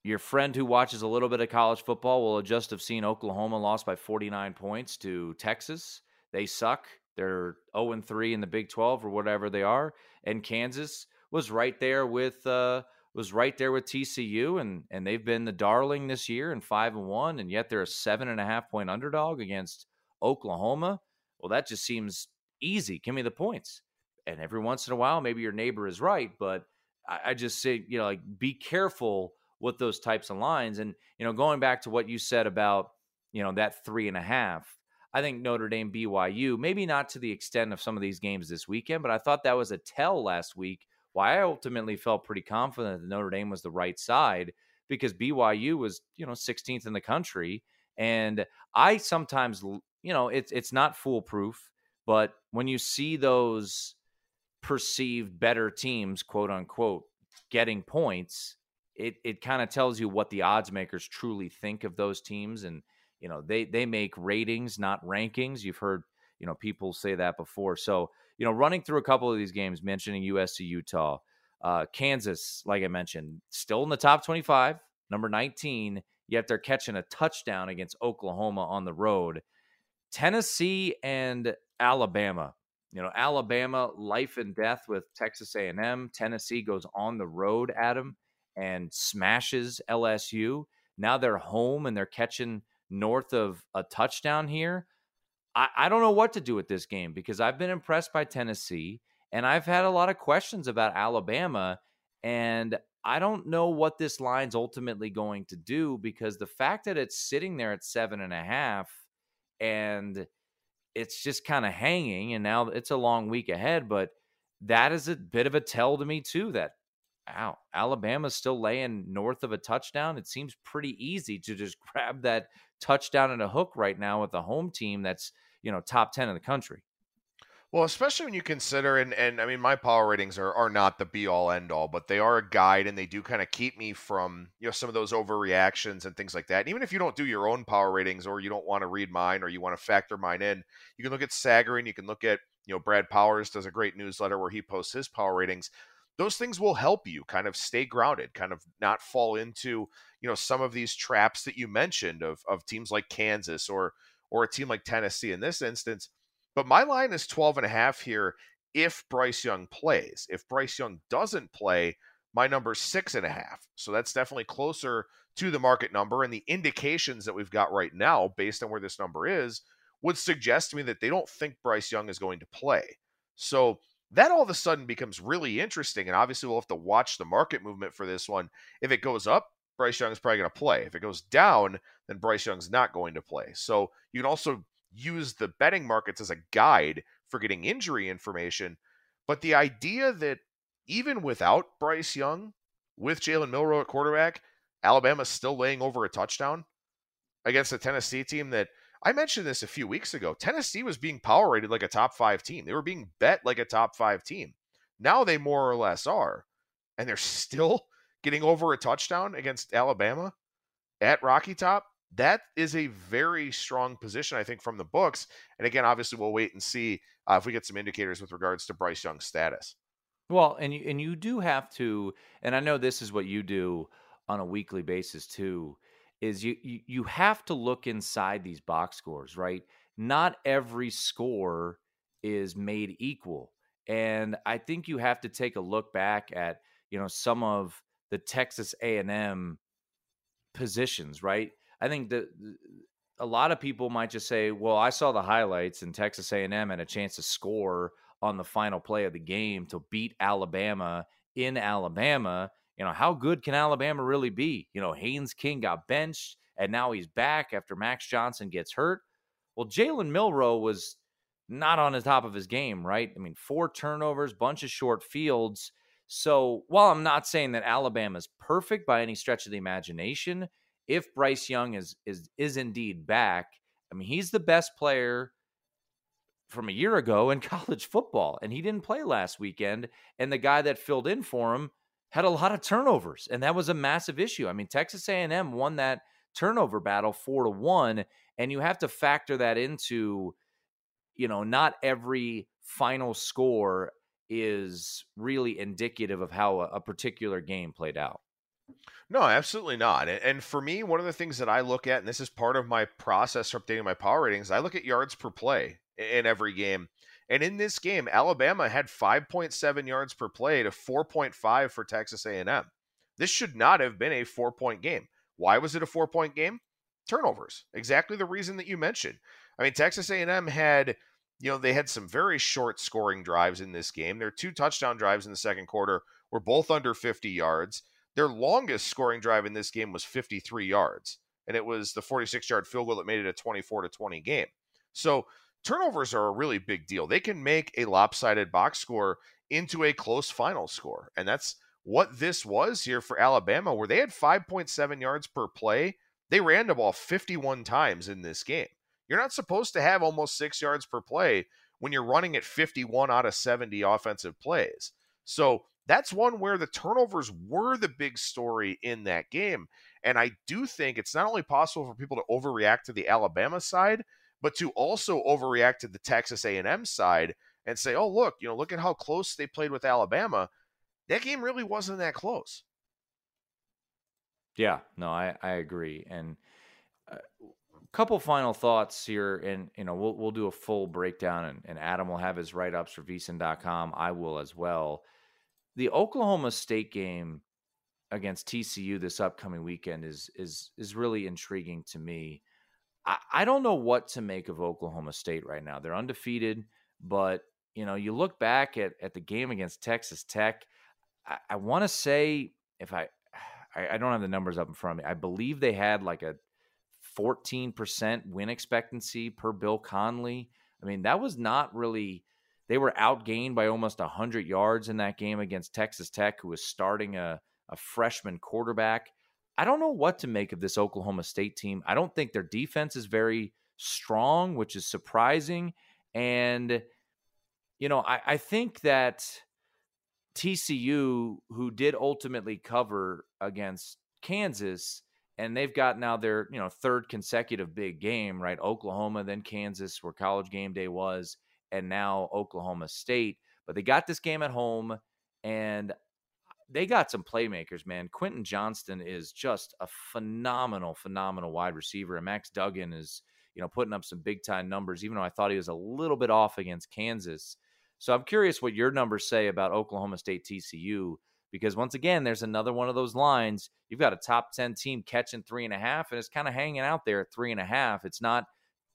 your friend who watches a little bit of college football will just have seen oklahoma lost by 49 points to texas they suck they're 0 and 3 in the big 12 or whatever they are and kansas was right there with uh, was right there with TCU, and and they've been the darling this year and five and one, and yet they're a seven and a half point underdog against Oklahoma. Well, that just seems easy. Give me the points. And every once in a while, maybe your neighbor is right, but I, I just say, you know, like be careful with those types of lines. And you know, going back to what you said about you know that three and a half. I think Notre Dame BYU, maybe not to the extent of some of these games this weekend, but I thought that was a tell last week why I ultimately felt pretty confident that Notre Dame was the right side because BYU was, you know, 16th in the country. And I sometimes, you know, it's it's not foolproof, but when you see those perceived better teams, quote unquote, getting points, it it kind of tells you what the odds makers truly think of those teams. And, you know, they they make ratings, not rankings. You've heard, you know, people say that before. So you know, running through a couple of these games, mentioning USC, Utah, uh, Kansas, like I mentioned, still in the top 25, number 19, yet they're catching a touchdown against Oklahoma on the road. Tennessee and Alabama. You know, Alabama life and death with Texas A&M. Tennessee goes on the road, Adam, and smashes LSU. Now they're home and they're catching north of a touchdown here. I, I don't know what to do with this game because I've been impressed by Tennessee and I've had a lot of questions about Alabama. And I don't know what this line's ultimately going to do because the fact that it's sitting there at seven and a half and it's just kind of hanging, and now it's a long week ahead, but that is a bit of a tell to me, too, that wow, Alabama's still laying north of a touchdown. It seems pretty easy to just grab that touchdown and a hook right now with a home team that's, you know, top 10 in the country. Well, especially when you consider, and, and I mean, my power ratings are, are not the be all end all, but they are a guide and they do kind of keep me from, you know, some of those overreactions and things like that. And even if you don't do your own power ratings or you don't want to read mine or you want to factor mine in, you can look at Sagarin, you can look at, you know, Brad Powers does a great newsletter where he posts his power ratings. Those things will help you kind of stay grounded, kind of not fall into, you know, some of these traps that you mentioned of, of teams like Kansas or, or a team like Tennessee in this instance but my line is 12 and a half here if Bryce Young plays. If Bryce Young doesn't play, my number six and a half. So that's definitely closer to the market number. And the indications that we've got right now, based on where this number is, would suggest to me that they don't think Bryce Young is going to play. So that all of a sudden becomes really interesting. And obviously, we'll have to watch the market movement for this one. If it goes up, Bryce Young is probably going to play. If it goes down, then Bryce Young's not going to play. So you can also use the betting markets as a guide for getting injury information. But the idea that even without Bryce Young, with Jalen Milroe at quarterback, Alabama's still laying over a touchdown against a Tennessee team that I mentioned this a few weeks ago. Tennessee was being power rated like a top five team. They were being bet like a top five team. Now they more or less are. And they're still getting over a touchdown against Alabama at Rocky Top that is a very strong position, I think, from the books. And again, obviously, we'll wait and see uh, if we get some indicators with regards to Bryce Young's status. Well, and you, and you do have to, and I know this is what you do on a weekly basis too, is you, you have to look inside these box scores, right? Not every score is made equal, and I think you have to take a look back at you know some of the Texas A and M positions, right? I think that a lot of people might just say, "Well, I saw the highlights, and Texas A&M had a chance to score on the final play of the game to beat Alabama in Alabama." You know, how good can Alabama really be? You know, Haynes King got benched, and now he's back after Max Johnson gets hurt. Well, Jalen Milroe was not on the top of his game, right? I mean, four turnovers, bunch of short fields. So while I'm not saying that Alabama's perfect by any stretch of the imagination, if Bryce Young is is is indeed back, I mean, he's the best player from a year ago in college football, and he didn't play last weekend. And the guy that filled in for him had a lot of turnovers, and that was a massive issue. I mean, Texas A&M won that turnover battle four to one, and you have to factor that into, you know, not every final score is really indicative of how a, particular game played out. No, absolutely not. And for me, one of the things that I look at, and this is part of my process for updating my power ratings, I look at yards per play in every game. And in this game, Alabama had 5.7 yards per play to 4.5 for Texas A&M. This should not have been a four-point game. Why was it a four-point game? Turnovers. Exactly the reason that you mentioned. I mean, Texas A&M had, you know, they had some very short scoring drives in this game. Their two touchdown drives in the second quarter were both under 50 yards. Their longest scoring drive in this game was 53 yards, and it was the 46 yard field goal that made it a 24 to 20 game. So turnovers are a really big deal. They can make a lopsided box score into a close final score. And that's what this was here for Alabama, where they had 5.7 yards per play. They ran the ball 51 times in this game. You're not supposed to have almost six yards per play when you're running at 51 out of 70 offensive plays. So that's one where the turnovers were the big story in that game. And I do think it's not only possible for people to overreact to the Alabama side, but to also overreact to the Texas A&M side and say, "Oh, look, you know, look at how close they played with Alabama." That game really wasn't that close. Yeah, no, I I agree. And a uh, couple final thoughts here, and you know, we'll we'll do a full breakdown, and, and Adam will have his write ups for VSiN.com. I will as well the Oklahoma State game against TCU this upcoming weekend is is is really intriguing to me. I, don't know what to make of Oklahoma State right now. They're undefeated, but you know, you look back at, at the game against Texas Tech. I, I want to say if I, I I don't have the numbers up in front of me. I believe they had like a 14% win expectancy per Bill Connelly. I mean, that was not really they were outgained by almost 100 yards in that game against Texas Tech, who was starting a, a freshman quarterback. I don't know what to make of this Oklahoma State team. I don't think their defense is very strong, which is surprising. And, you know, I, I think that TCU, who did ultimately cover against Kansas, and they've got now their, you know, third consecutive big game, right? Oklahoma, then Kansas, where college game day was and now Oklahoma State. But they got this game at home and they got some playmakers, man. Quentin Johnston is just a phenomenal, phenomenal wide receiver. And Max Duggan is, you know, putting up some big time numbers, even though I thought he was a little bit off against Kansas. So I'm curious what your numbers say about Oklahoma State TCU, because once again, there's another one of those lines. You've got a top 10 team catching three and a half, and it's kind of hanging out there at three and a half. It's not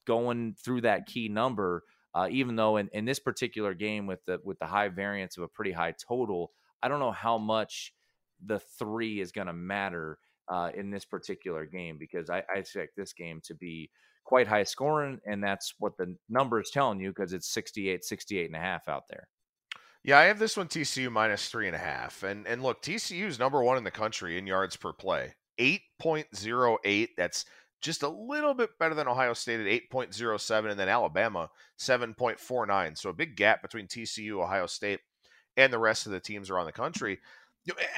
going through that key number. Uh, even though in, in this particular game with the with the high variance of a pretty high total, I don't know how much the three is going to matter uh, in this particular game because I, I, expect this game to be quite high scoring, and that's what the number is telling you because it's 68, 68 and a half out there. Yeah, I have this one TCU minus three and a half. And and look, TCU is number one in the country in yards per play. 8.08. That's just a little bit better than Ohio State at 8.07, and then Alabama 7.49. So a big gap between TCU, Ohio State, and the rest of the teams around the country.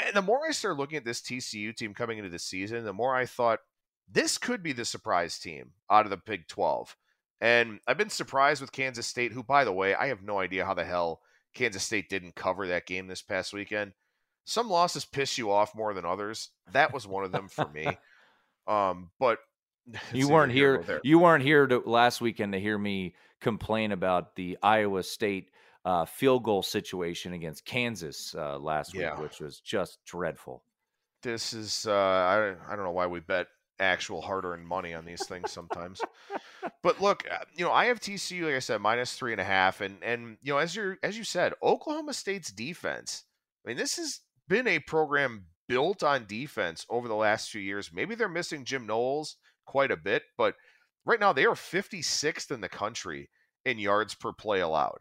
And the more I started looking at this TCU team coming into the season, the more I thought this could be the surprise team out of the Big 12. And I've been surprised with Kansas State, who, by the way, I have no idea how the hell Kansas State didn't cover that game this past weekend. Some losses piss you off more than others. That was one of them for me. Um, but you weren't here. You weren't here to, last weekend to hear me complain about the Iowa State uh, field goal situation against Kansas uh, last yeah. week, which was just dreadful. This is uh, I I don't know why we bet actual hard-earned money on these things sometimes. but look, uh, you know, I have TCU like I said minus three and a half, and and you know as you as you said, Oklahoma State's defense. I mean, this has been a program built on defense over the last few years. Maybe they're missing Jim Knowles quite a bit, but right now they are 56th in the country in yards per play allowed.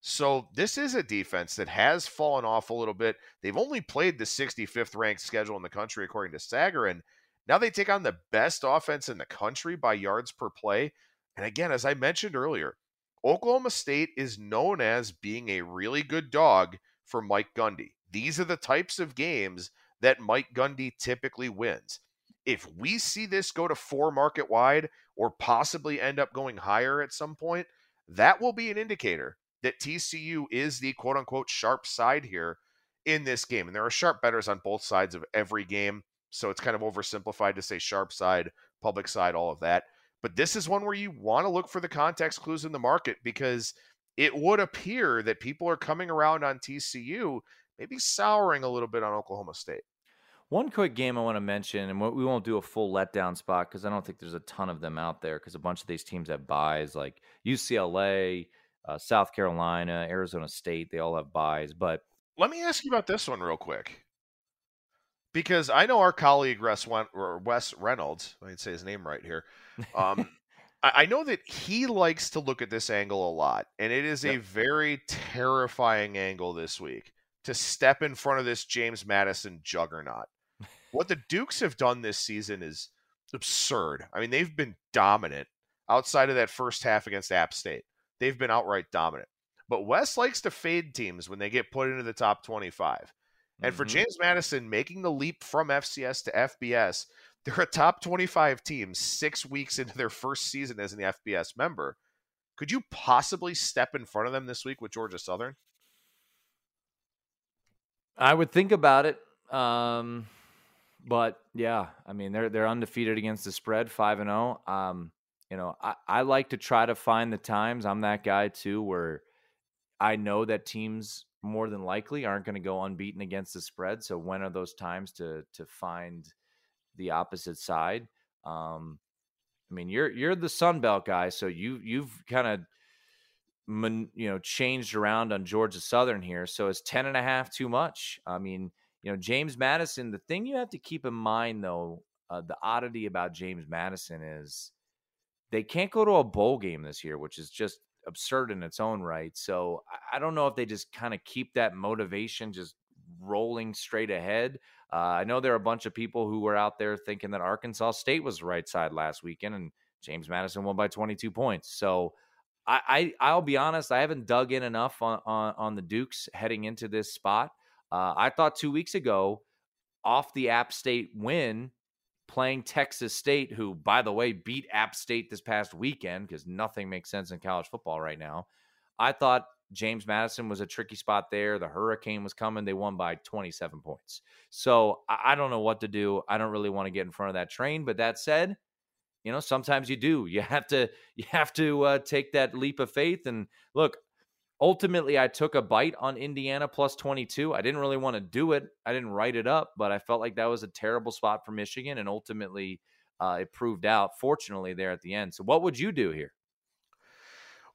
So this is a defense that has fallen off a little bit. They've only played the 65th ranked schedule in the country according to Sagarin. Now they take on the best offense in the country by yards per play. And again, as I mentioned earlier, Oklahoma State is known as being a really good dog for Mike Gundy. These are the types of games that Mike Gundy typically wins. If we see this go to four market wide or possibly end up going higher at some point, that will be an indicator that TCU is the quote unquote sharp side here in this game. And there are sharp bettors on both sides of every game. So it's kind of oversimplified to say sharp side, public side, all of that. But this is one where you want to look for the context clues in the market because it would appear that people are coming around on TCU, maybe souring a little bit on Oklahoma State. One quick game I want to mention, and we won't do a full letdown spot because I don't think there's a ton of them out there because a bunch of these teams have byes like UCLA, uh, South Carolina, Arizona State. They all have byes. But let me ask you about this one real quick because I know our colleague Wes, Wes Reynolds, I would say his name right here. Um, I know that he likes to look at this angle a lot, and it is yep. a very terrifying angle this week to step in front of this James Madison juggernaut what the Dukes have done this season is absurd. I mean, they've been dominant outside of that first half against App State. They've been outright dominant. But Wes likes to fade teams when they get put into the top 25. And mm-hmm. for James Madison making the leap from FCS to FBS, they're a top 25 team six weeks into their first season as an FBS member. Could you possibly step in front of them this week with Georgia Southern? I would think about it. Um, but yeah, I mean they're they're undefeated against the spread, five and zero. Oh. Um, you know, I, I like to try to find the times. I'm that guy too, where I know that teams more than likely aren't going to go unbeaten against the spread. So when are those times to to find the opposite side? Um, I mean, you're you're the Sun Belt guy, so you you've kind of you know changed around on Georgia Southern here. So is 10 and a half too much? I mean, you know, James Madison, the thing you have to keep in mind though, uh, the oddity about James Madison is they can't go to a bowl game this year, which is just absurd in its own right. So I don't know if they just kind of keep that motivation just rolling straight ahead. Uh, I know there are a bunch of people who were out there thinking that Arkansas State was the right side last weekend, and James Madison won by 22 points. So I, I will be honest, I haven't dug in enough on on, on the Dukes heading into this spot. Uh, I thought two weeks ago, off the App State win, playing Texas State, who, by the way, beat App State this past weekend because nothing makes sense in college football right now. I thought James Madison was a tricky spot there. The hurricane was coming. They won by 27 points. So I don't know what to do. I don't really want to get in front of that train. But that said, you know, sometimes you do. You have to you have to uh, take that leap of faith. And look, ultimately, I took a bite on Indiana plus 22. I didn't really want to do it. I didn't write it up, but I felt like that was a terrible spot for Michigan, and ultimately, uh, it proved out. Fortunately, there at the end. So, what would you do here?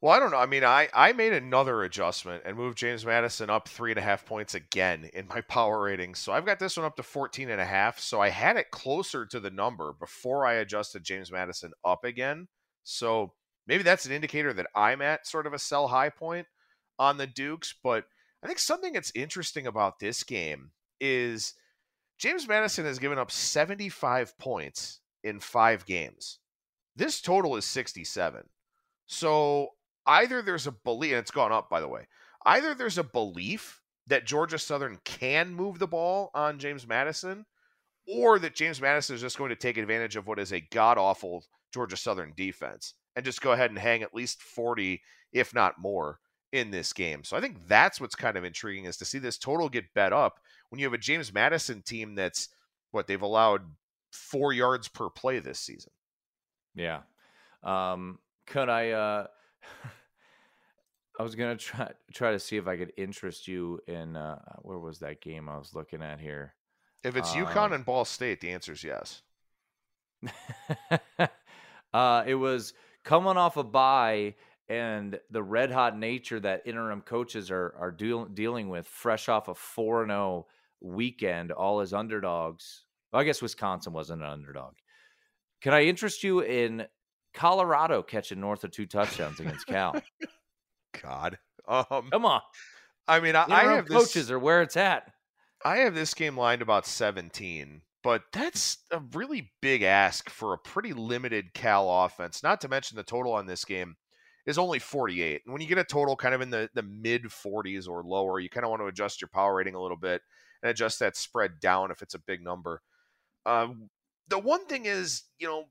Well, I don't know. I mean, I, I made another adjustment and moved James Madison up three and a half points again in my power ratings. So I've got this one up to 14 and a half. So I had it closer to the number before I adjusted James Madison up again. So maybe that's an indicator that I'm at sort of a sell high point on the Dukes. But I think something that's interesting about this game is James Madison has given up 75 points in five games. This total is 67. So either there's a belief, and it's gone up, by the way, either there's a belief that Georgia Southern can move the ball on James Madison, or that James Madison is just going to take advantage of what is a god awful Georgia Southern defense and just go ahead and hang at least 40, if not more, in this game. So I think that's what's kind of intriguing is to see this total get bet up when you have a James Madison team that's what they've allowed four yards per play this season. Yeah. Um, could I uh I was gonna try try to see if I could interest you in uh, where was that game I was looking at here. If it's uh, UConn and Ball State, the answer is yes. uh, it was coming off a bye and the red hot nature that interim coaches are are deal, dealing with, fresh off a four and zero oh weekend, all as underdogs. Well, I guess Wisconsin wasn't an underdog. Can I interest you in Colorado catching north of two touchdowns against Cal. God, um, come on. I mean, I, I have coaches this, are where it's at. I have this game lined about 17, but that's a really big ask for a pretty limited Cal offense. Not to mention the total on this game is only 48. And when you get a total kind of in the, the mid 40s or lower, you kind of want to adjust your power rating a little bit and adjust that spread down if it's a big number. Um, the one thing is, you know,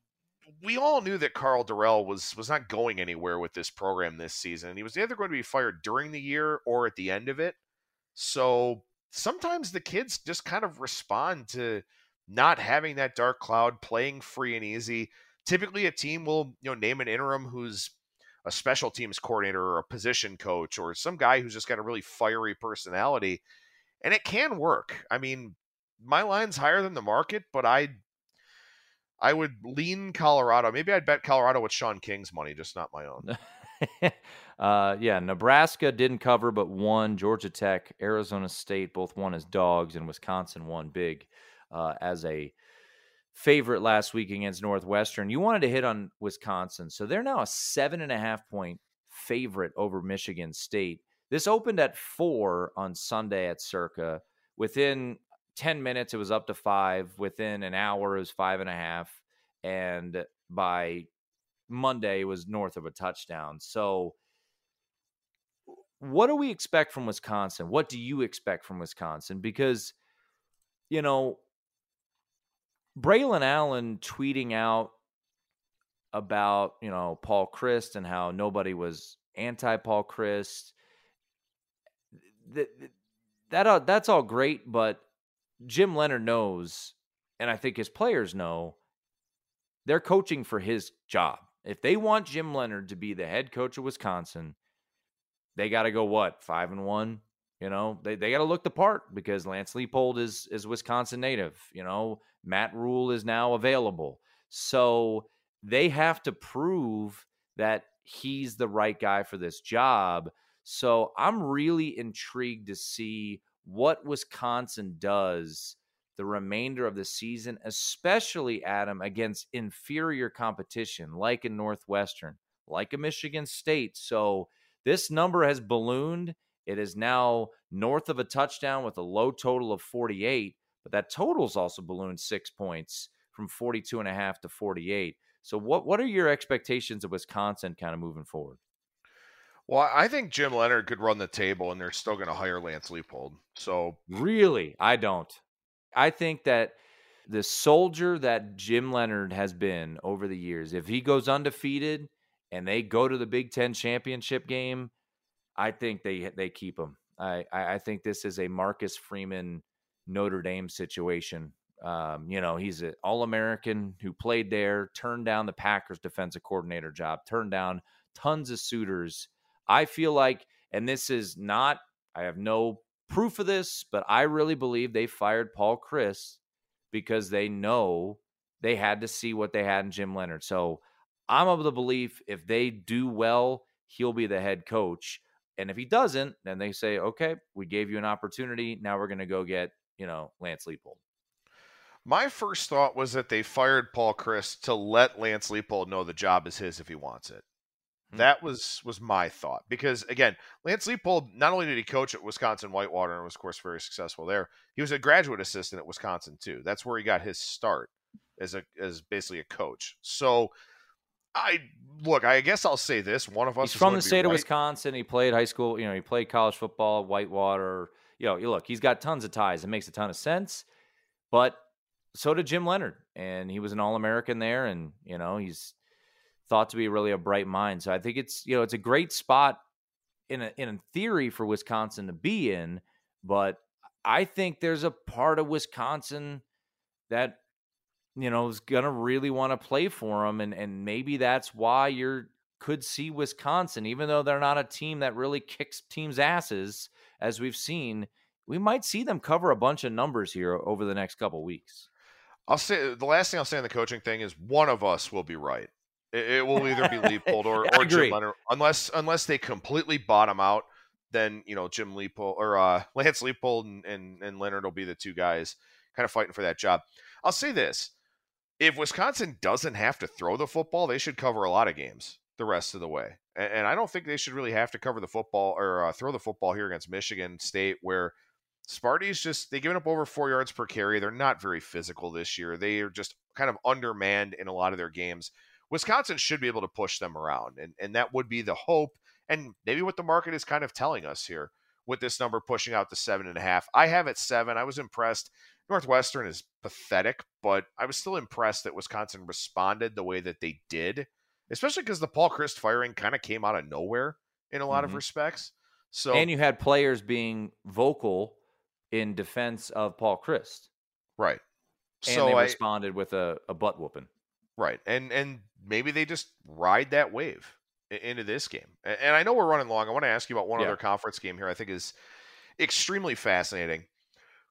we all knew that Karl Dorrell was was not going anywhere with this program this season. He was either going to be fired during the year or at the end of it. So sometimes the kids just kind of respond to not having that dark cloud, playing free and easy. Typically, a team will you know name an interim who's a special teams coordinator or a position coach or some guy who's just got a really fiery personality, and it can work. I mean, my line's higher than the market, but I I would lean Colorado. Maybe I'd bet Colorado with Sean King's money, just not my own. uh, yeah, Nebraska didn't cover but won. Georgia Tech, Arizona State both won as dogs, and Wisconsin won big uh, as a favorite last week against Northwestern. You wanted to hit on Wisconsin, so they're now a seven and a half point favorite over Michigan State. This opened at four on Sunday at Circa. Within 10 minutes, it was up to five. Within an hour, it was five and a half. And by Monday, it was north of a touchdown. So, what do we expect from Wisconsin? What do you expect from Wisconsin? Because, you know, Braylon Allen tweeting out about, you know, Paul Chryst and how nobody was anti Paul Chryst. That, that, that's all great, but Jim Leonhard knows, and I think his players know, they're coaching for his job. If they want Jim Leonhard to be the head coach of Wisconsin, they got to go what five and one. You know, they, they got to look the part because Lance Leipold is is Wisconsin native. You know, Matt Rhule is now available. So they have to prove that he's the right guy for this job. So I'm really intrigued to see what Wisconsin does the remainder of the season, especially Adam against inferior competition like in Northwestern, like a Michigan State. So this number has ballooned. It is now north of a touchdown with a low total of 48, but that total's also ballooned six points from 42 and a half to 48. So what what are your expectations of Wisconsin kind of moving forward? Well, I think Jim Leonhard could run the table and they're still going to hire Lance Leipold. So Really? I don't. I think that the soldier that Jim Leonhard has been over the years, if he goes undefeated and they go to the Big Ten championship game, I think they they keep him. I I think this is a Marcus Freeman Notre Dame situation. Um, you know, he's an All American who played there, turned down the Packers defensive coordinator job, turned down tons of suitors. I feel like, and this is not, I have no proof of this, but I really believe they fired Paul Chryst because they know they had to see what they had in Jim Leonhard. So I'm of the belief if they do well, he'll be the head coach. And if he doesn't, then they say, okay, we gave you an opportunity. Now we're going to go get, you know, Lance Leipold. My first thought was that they fired Paul Chryst to let Lance Leipold know the job is his if he wants it. Hmm. That was was my thought because again, Lance Leipold not only did he coach at Wisconsin Whitewater and was of course very successful there, he was a graduate assistant at Wisconsin too. That's where he got his start as a as basically a coach. So I look, I guess I'll say this: one of us he's from the state right. of Wisconsin. He played high school. You know, he played college football, Whitewater. You know, look, he's got tons of ties. It makes a ton of sense. But so did Jim Leonhard, and he was an All American there, and you know, he's thought to be really a bright mind. So I think it's you know it's a great spot in a, in theory for Wisconsin to be in, but I think there's a part of Wisconsin that you know, is going to really want to play for them. And, and maybe that's why you're could see Wisconsin, even though they're not a team that really kicks teams' asses, as we've seen, we might see them cover a bunch of numbers here over the next couple weeks. I'll say the last thing I'll say on the coaching thing is one of us will be right. It, it will either be Leipold or, or Jim Leonhard, unless unless they completely bottom out. Then you know Jim Leipold or uh, Lance Leipold and, and and Leonhard will be the two guys kind of fighting for that job. I'll say this: if Wisconsin doesn't have to throw the football, they should cover a lot of games the rest of the way. And, and I don't think they should really have to cover the football or uh, throw the football here against Michigan State, where Sparty's just they given up over four yards per carry. They're not very physical this year. They are just kind of undermanned in a lot of their games. Wisconsin should be able to push them around, and and that would be the hope, and maybe what the market is kind of telling us here with this number pushing out to seven and a half. I have it seven. I was impressed Northwestern is pathetic, but I was still impressed that Wisconsin responded the way that they did, especially because the Paul Chryst firing kind of came out of nowhere in a lot mm-hmm. of respects. So and you had players being vocal in defense of Paul Chryst, right? And so they I, responded with a, a butt whooping, right? And and maybe they just ride that wave into this game. And I know we're running long. I want to ask you about one yeah. other conference game here. I think is extremely fascinating.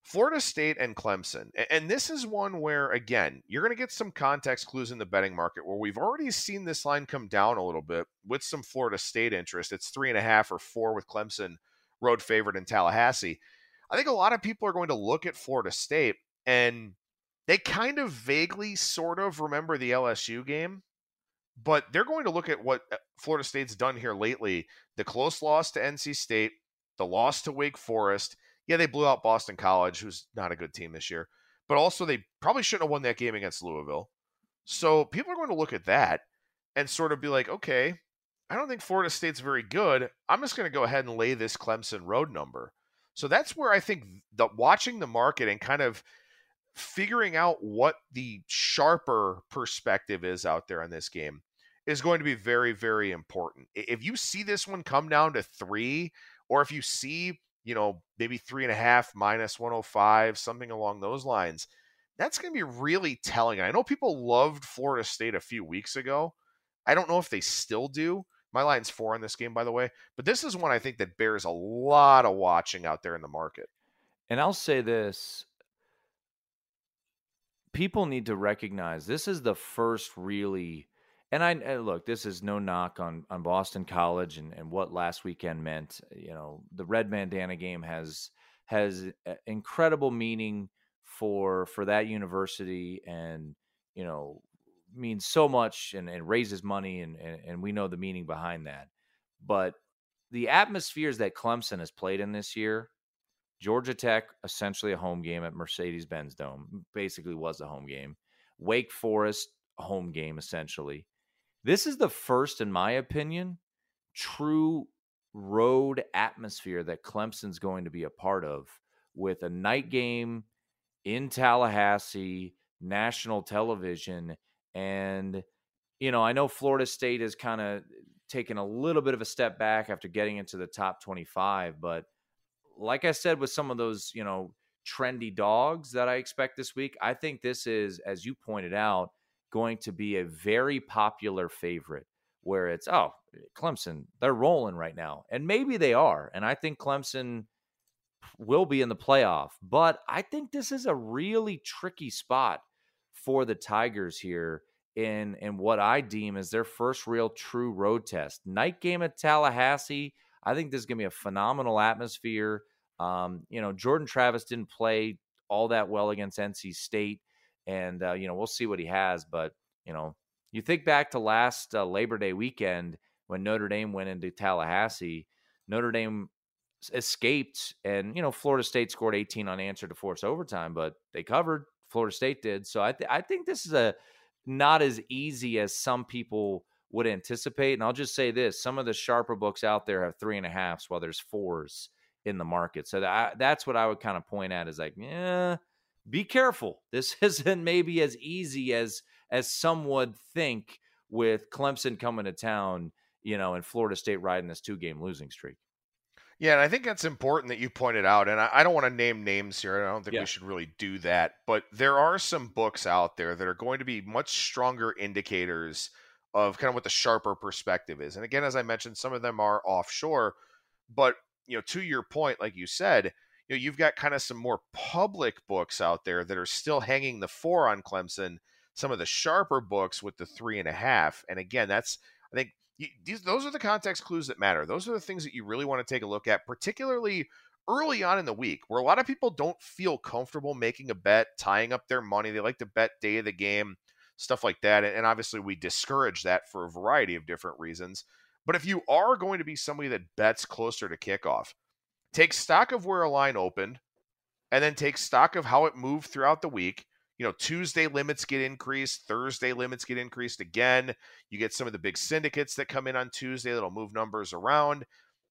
Florida State and Clemson. And this is one where, again, you're going to get some context clues in the betting market where we've already seen this line come down a little bit with some Florida State interest. It's three and a half or four with Clemson road favorite in Tallahassee. I think a lot of people are going to look at Florida State and they kind of vaguely sort of remember the LSU game, but they're going to look at what uh, Florida State's done here lately the close loss to NC State, the loss to Wake Forest yeah, they blew out Boston College, who's not a good team this year, but also they probably shouldn't have won that game against Louisville. So people are going to look at that and sort of be like, okay, I don't think Florida State's very good. I'm just going to go ahead and lay this Clemson road number. So that's where I think the watching the market and kind of figuring out what the sharper perspective is out there in this game is going to be very, very important. If you see this one come down to three, or if you see you know, maybe three and a half minus 105, something along those lines. That's going to be really telling. I know people loved Florida State a few weeks ago. I don't know if they still do. My line's four on this game, by the way. But this is one I think that bears a lot of watching out there in the market. And I'll say this people need to recognize this is the first really and I and look, this is no knock on on Boston College and and what last weekend meant. You know, the red bandana game has has uh, incredible meaning for for that university, and you know means so much and, and raises money, and, and and we know the meaning behind that. But the atmospheres that Clemson has played in this year Georgia Tech, essentially a home game at Mercedes Benz Dome, basically was a home game. Wake Forest, home game, essentially. This is the first, in my opinion, true road atmosphere that Clemson's going to be a part of with a night game in Tallahassee, national television. And, you know, I know Florida State has kind of taken a little bit of a step back after getting into the top 25, but like I said with some of those, you know, trendy dogs that I expect this week, I think this is, as you pointed out, going to be a very popular favorite where it's, oh, Clemson, they're rolling right now. And maybe they are. And I think Clemson will be in the playoff. But I think this is a really tricky spot for the Tigers here in in what I deem as their first real true road test. Night game at Tallahassee. I think this is going to be a phenomenal atmosphere. Um, you know, Jordan Travis didn't play all that well against NC State, and uh, you know we'll see what he has. But you know, you think back to last uh, Labor Day weekend when Notre Dame went into Tallahassee. Notre Dame escaped, and you know Florida State scored 18 unanswered to force overtime, but they covered. Florida State did. So I th- I think this is a not as easy as some people would anticipate. And I'll just say this: some of the sharper books out there have three and a halfs, while there's fours in the market. So that, that's what I would kind of point at is like, yeah, be careful. This isn't maybe as easy as as some would think with Clemson coming to town, you know, and Florida State riding this two game losing streak. Yeah, and I think that's important that you pointed out. And I, I don't want to name names here. I don't think yeah. we should really do that. But there are some books out there that are going to be much stronger indicators of kind of what the sharper perspective is. And again, as I mentioned, some of them are offshore. But you know, to your point, like you said, you know, you've got kind of some more public books out there that are still hanging the four on Clemson. Some of the sharper books with the three and a half, and again, that's I think these those are the context clues that matter. Those are the things that you really want to take a look at, particularly early on in the week, where a lot of people don't feel comfortable making a bet, tying up their money. They like to bet day of the game, stuff like that, and obviously we discourage that for a variety of different reasons. But if you are going to be somebody that bets closer to kickoff, take stock of where a line opened and then take stock of how it moved throughout the week. You know, Tuesday limits get increased, Thursday limits get increased again. You get some of the big syndicates that come in on Tuesday that'll move numbers around.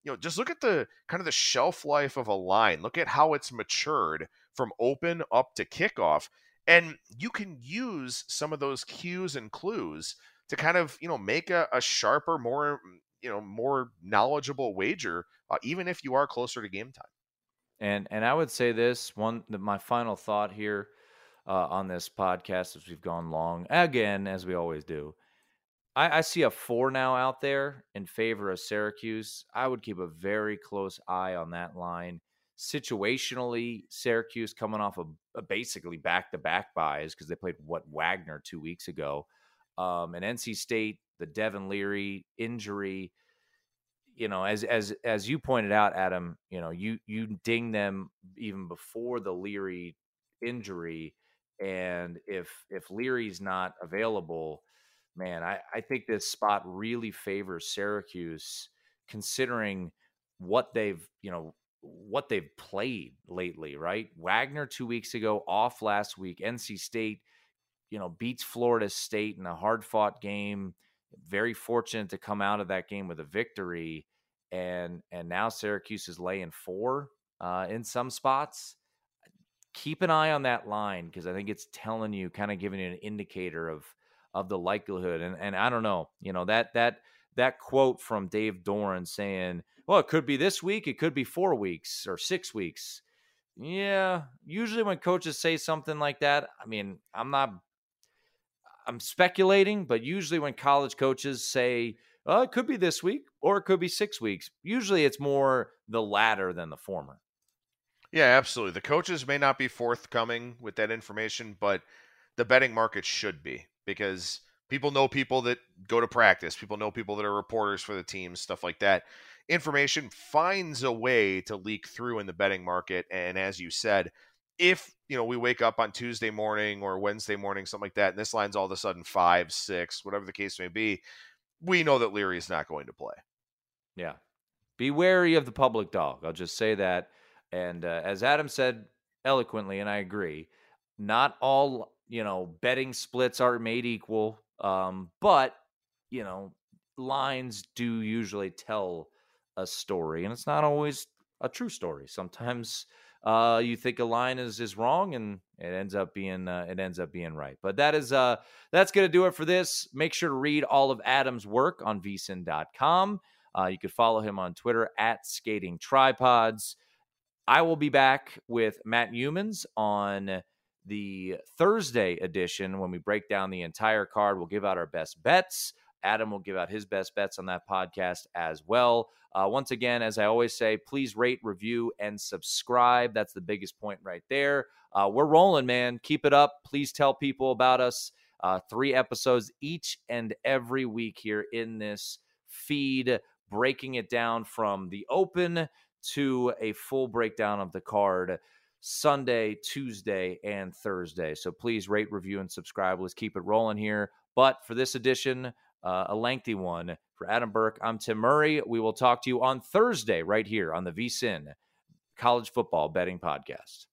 You know, just look at the kind of the shelf life of a line. Look at how it's matured from open up to kickoff. And you can use some of those cues and clues to kind of you know make a, a sharper, more you know more knowledgeable wager, uh, even if you are closer to game time. And and I would say this one, my final thought here uh, on this podcast as we've gone long again as we always do. I, I see a four now out there in favor of Syracuse. I would keep a very close eye on that line situationally, Syracuse coming off of basically back to back byes because they played what Wagner two weeks ago. Um, and NC State, the Devin Leary injury, you know, as as as you pointed out, Adam, you know, you you ding them even before the Leary injury, and if if Leary's not available, man, I I think this spot really favors Syracuse, considering what they've you know what they've played lately, right? Wagner two weeks ago, off last week. NC State you know, beats Florida State in a hard fought game. Very fortunate to come out of that game with a victory. And and now Syracuse is laying four uh, in some spots. Keep an eye on that line because I think it's telling you, kind of giving you an indicator of of the likelihood. And and I don't know, you know, that that that quote from Dave Doeren saying, well, it could be this week, it could be four weeks or six weeks. Yeah, usually when coaches say something like that, I mean, I'm not I'm speculating, but usually when college coaches say, oh, it could be this week or it could be six weeks, usually it's more the latter than the former. Yeah, absolutely. The coaches may not be forthcoming with that information, but the betting market should be because People know people that go to practice. People know people that are reporters for the teams, stuff like that. Information finds a way to leak through in the betting market. And as you said, if you know we wake up on Tuesday morning or Wednesday morning, something like that, and this line's all of a sudden five, six, whatever the case may be, we know that Leary is not going to play. Yeah, be wary of the public dog. I'll just say that. And uh, as Adam said eloquently, and I agree, not all you know betting splits are made equal. Um, but you know lines do usually tell a story, and it's not always a true story. Sometimes uh, you think a line is is wrong, and it ends up being uh, it ends up being right. But that is uh that's gonna do it for this. Make sure to read all of Adam's work on vsin.com. Uh, you could follow him on Twitter at Skating Tripods. I will be back with Matt Youmans on the Thursday edition when we break down the entire card. We'll give out our best bets. Adam will give out his best bets on that podcast as well. Uh, once again, as I always say, please rate, review, and subscribe. That's the biggest point right there. Uh, we're rolling, man. Keep it up. Please tell people about us. Uh, three episodes each and every week here in this feed, breaking it down from the open to a full breakdown of the card. Sunday, Tuesday, and Thursday. So please rate, review, and subscribe. Let's keep it rolling here. But for this edition, uh, a lengthy one. For Adam Burke, I'm Tim Murray. We will talk to you on Thursday right here on the VSIN College Football Betting Podcast.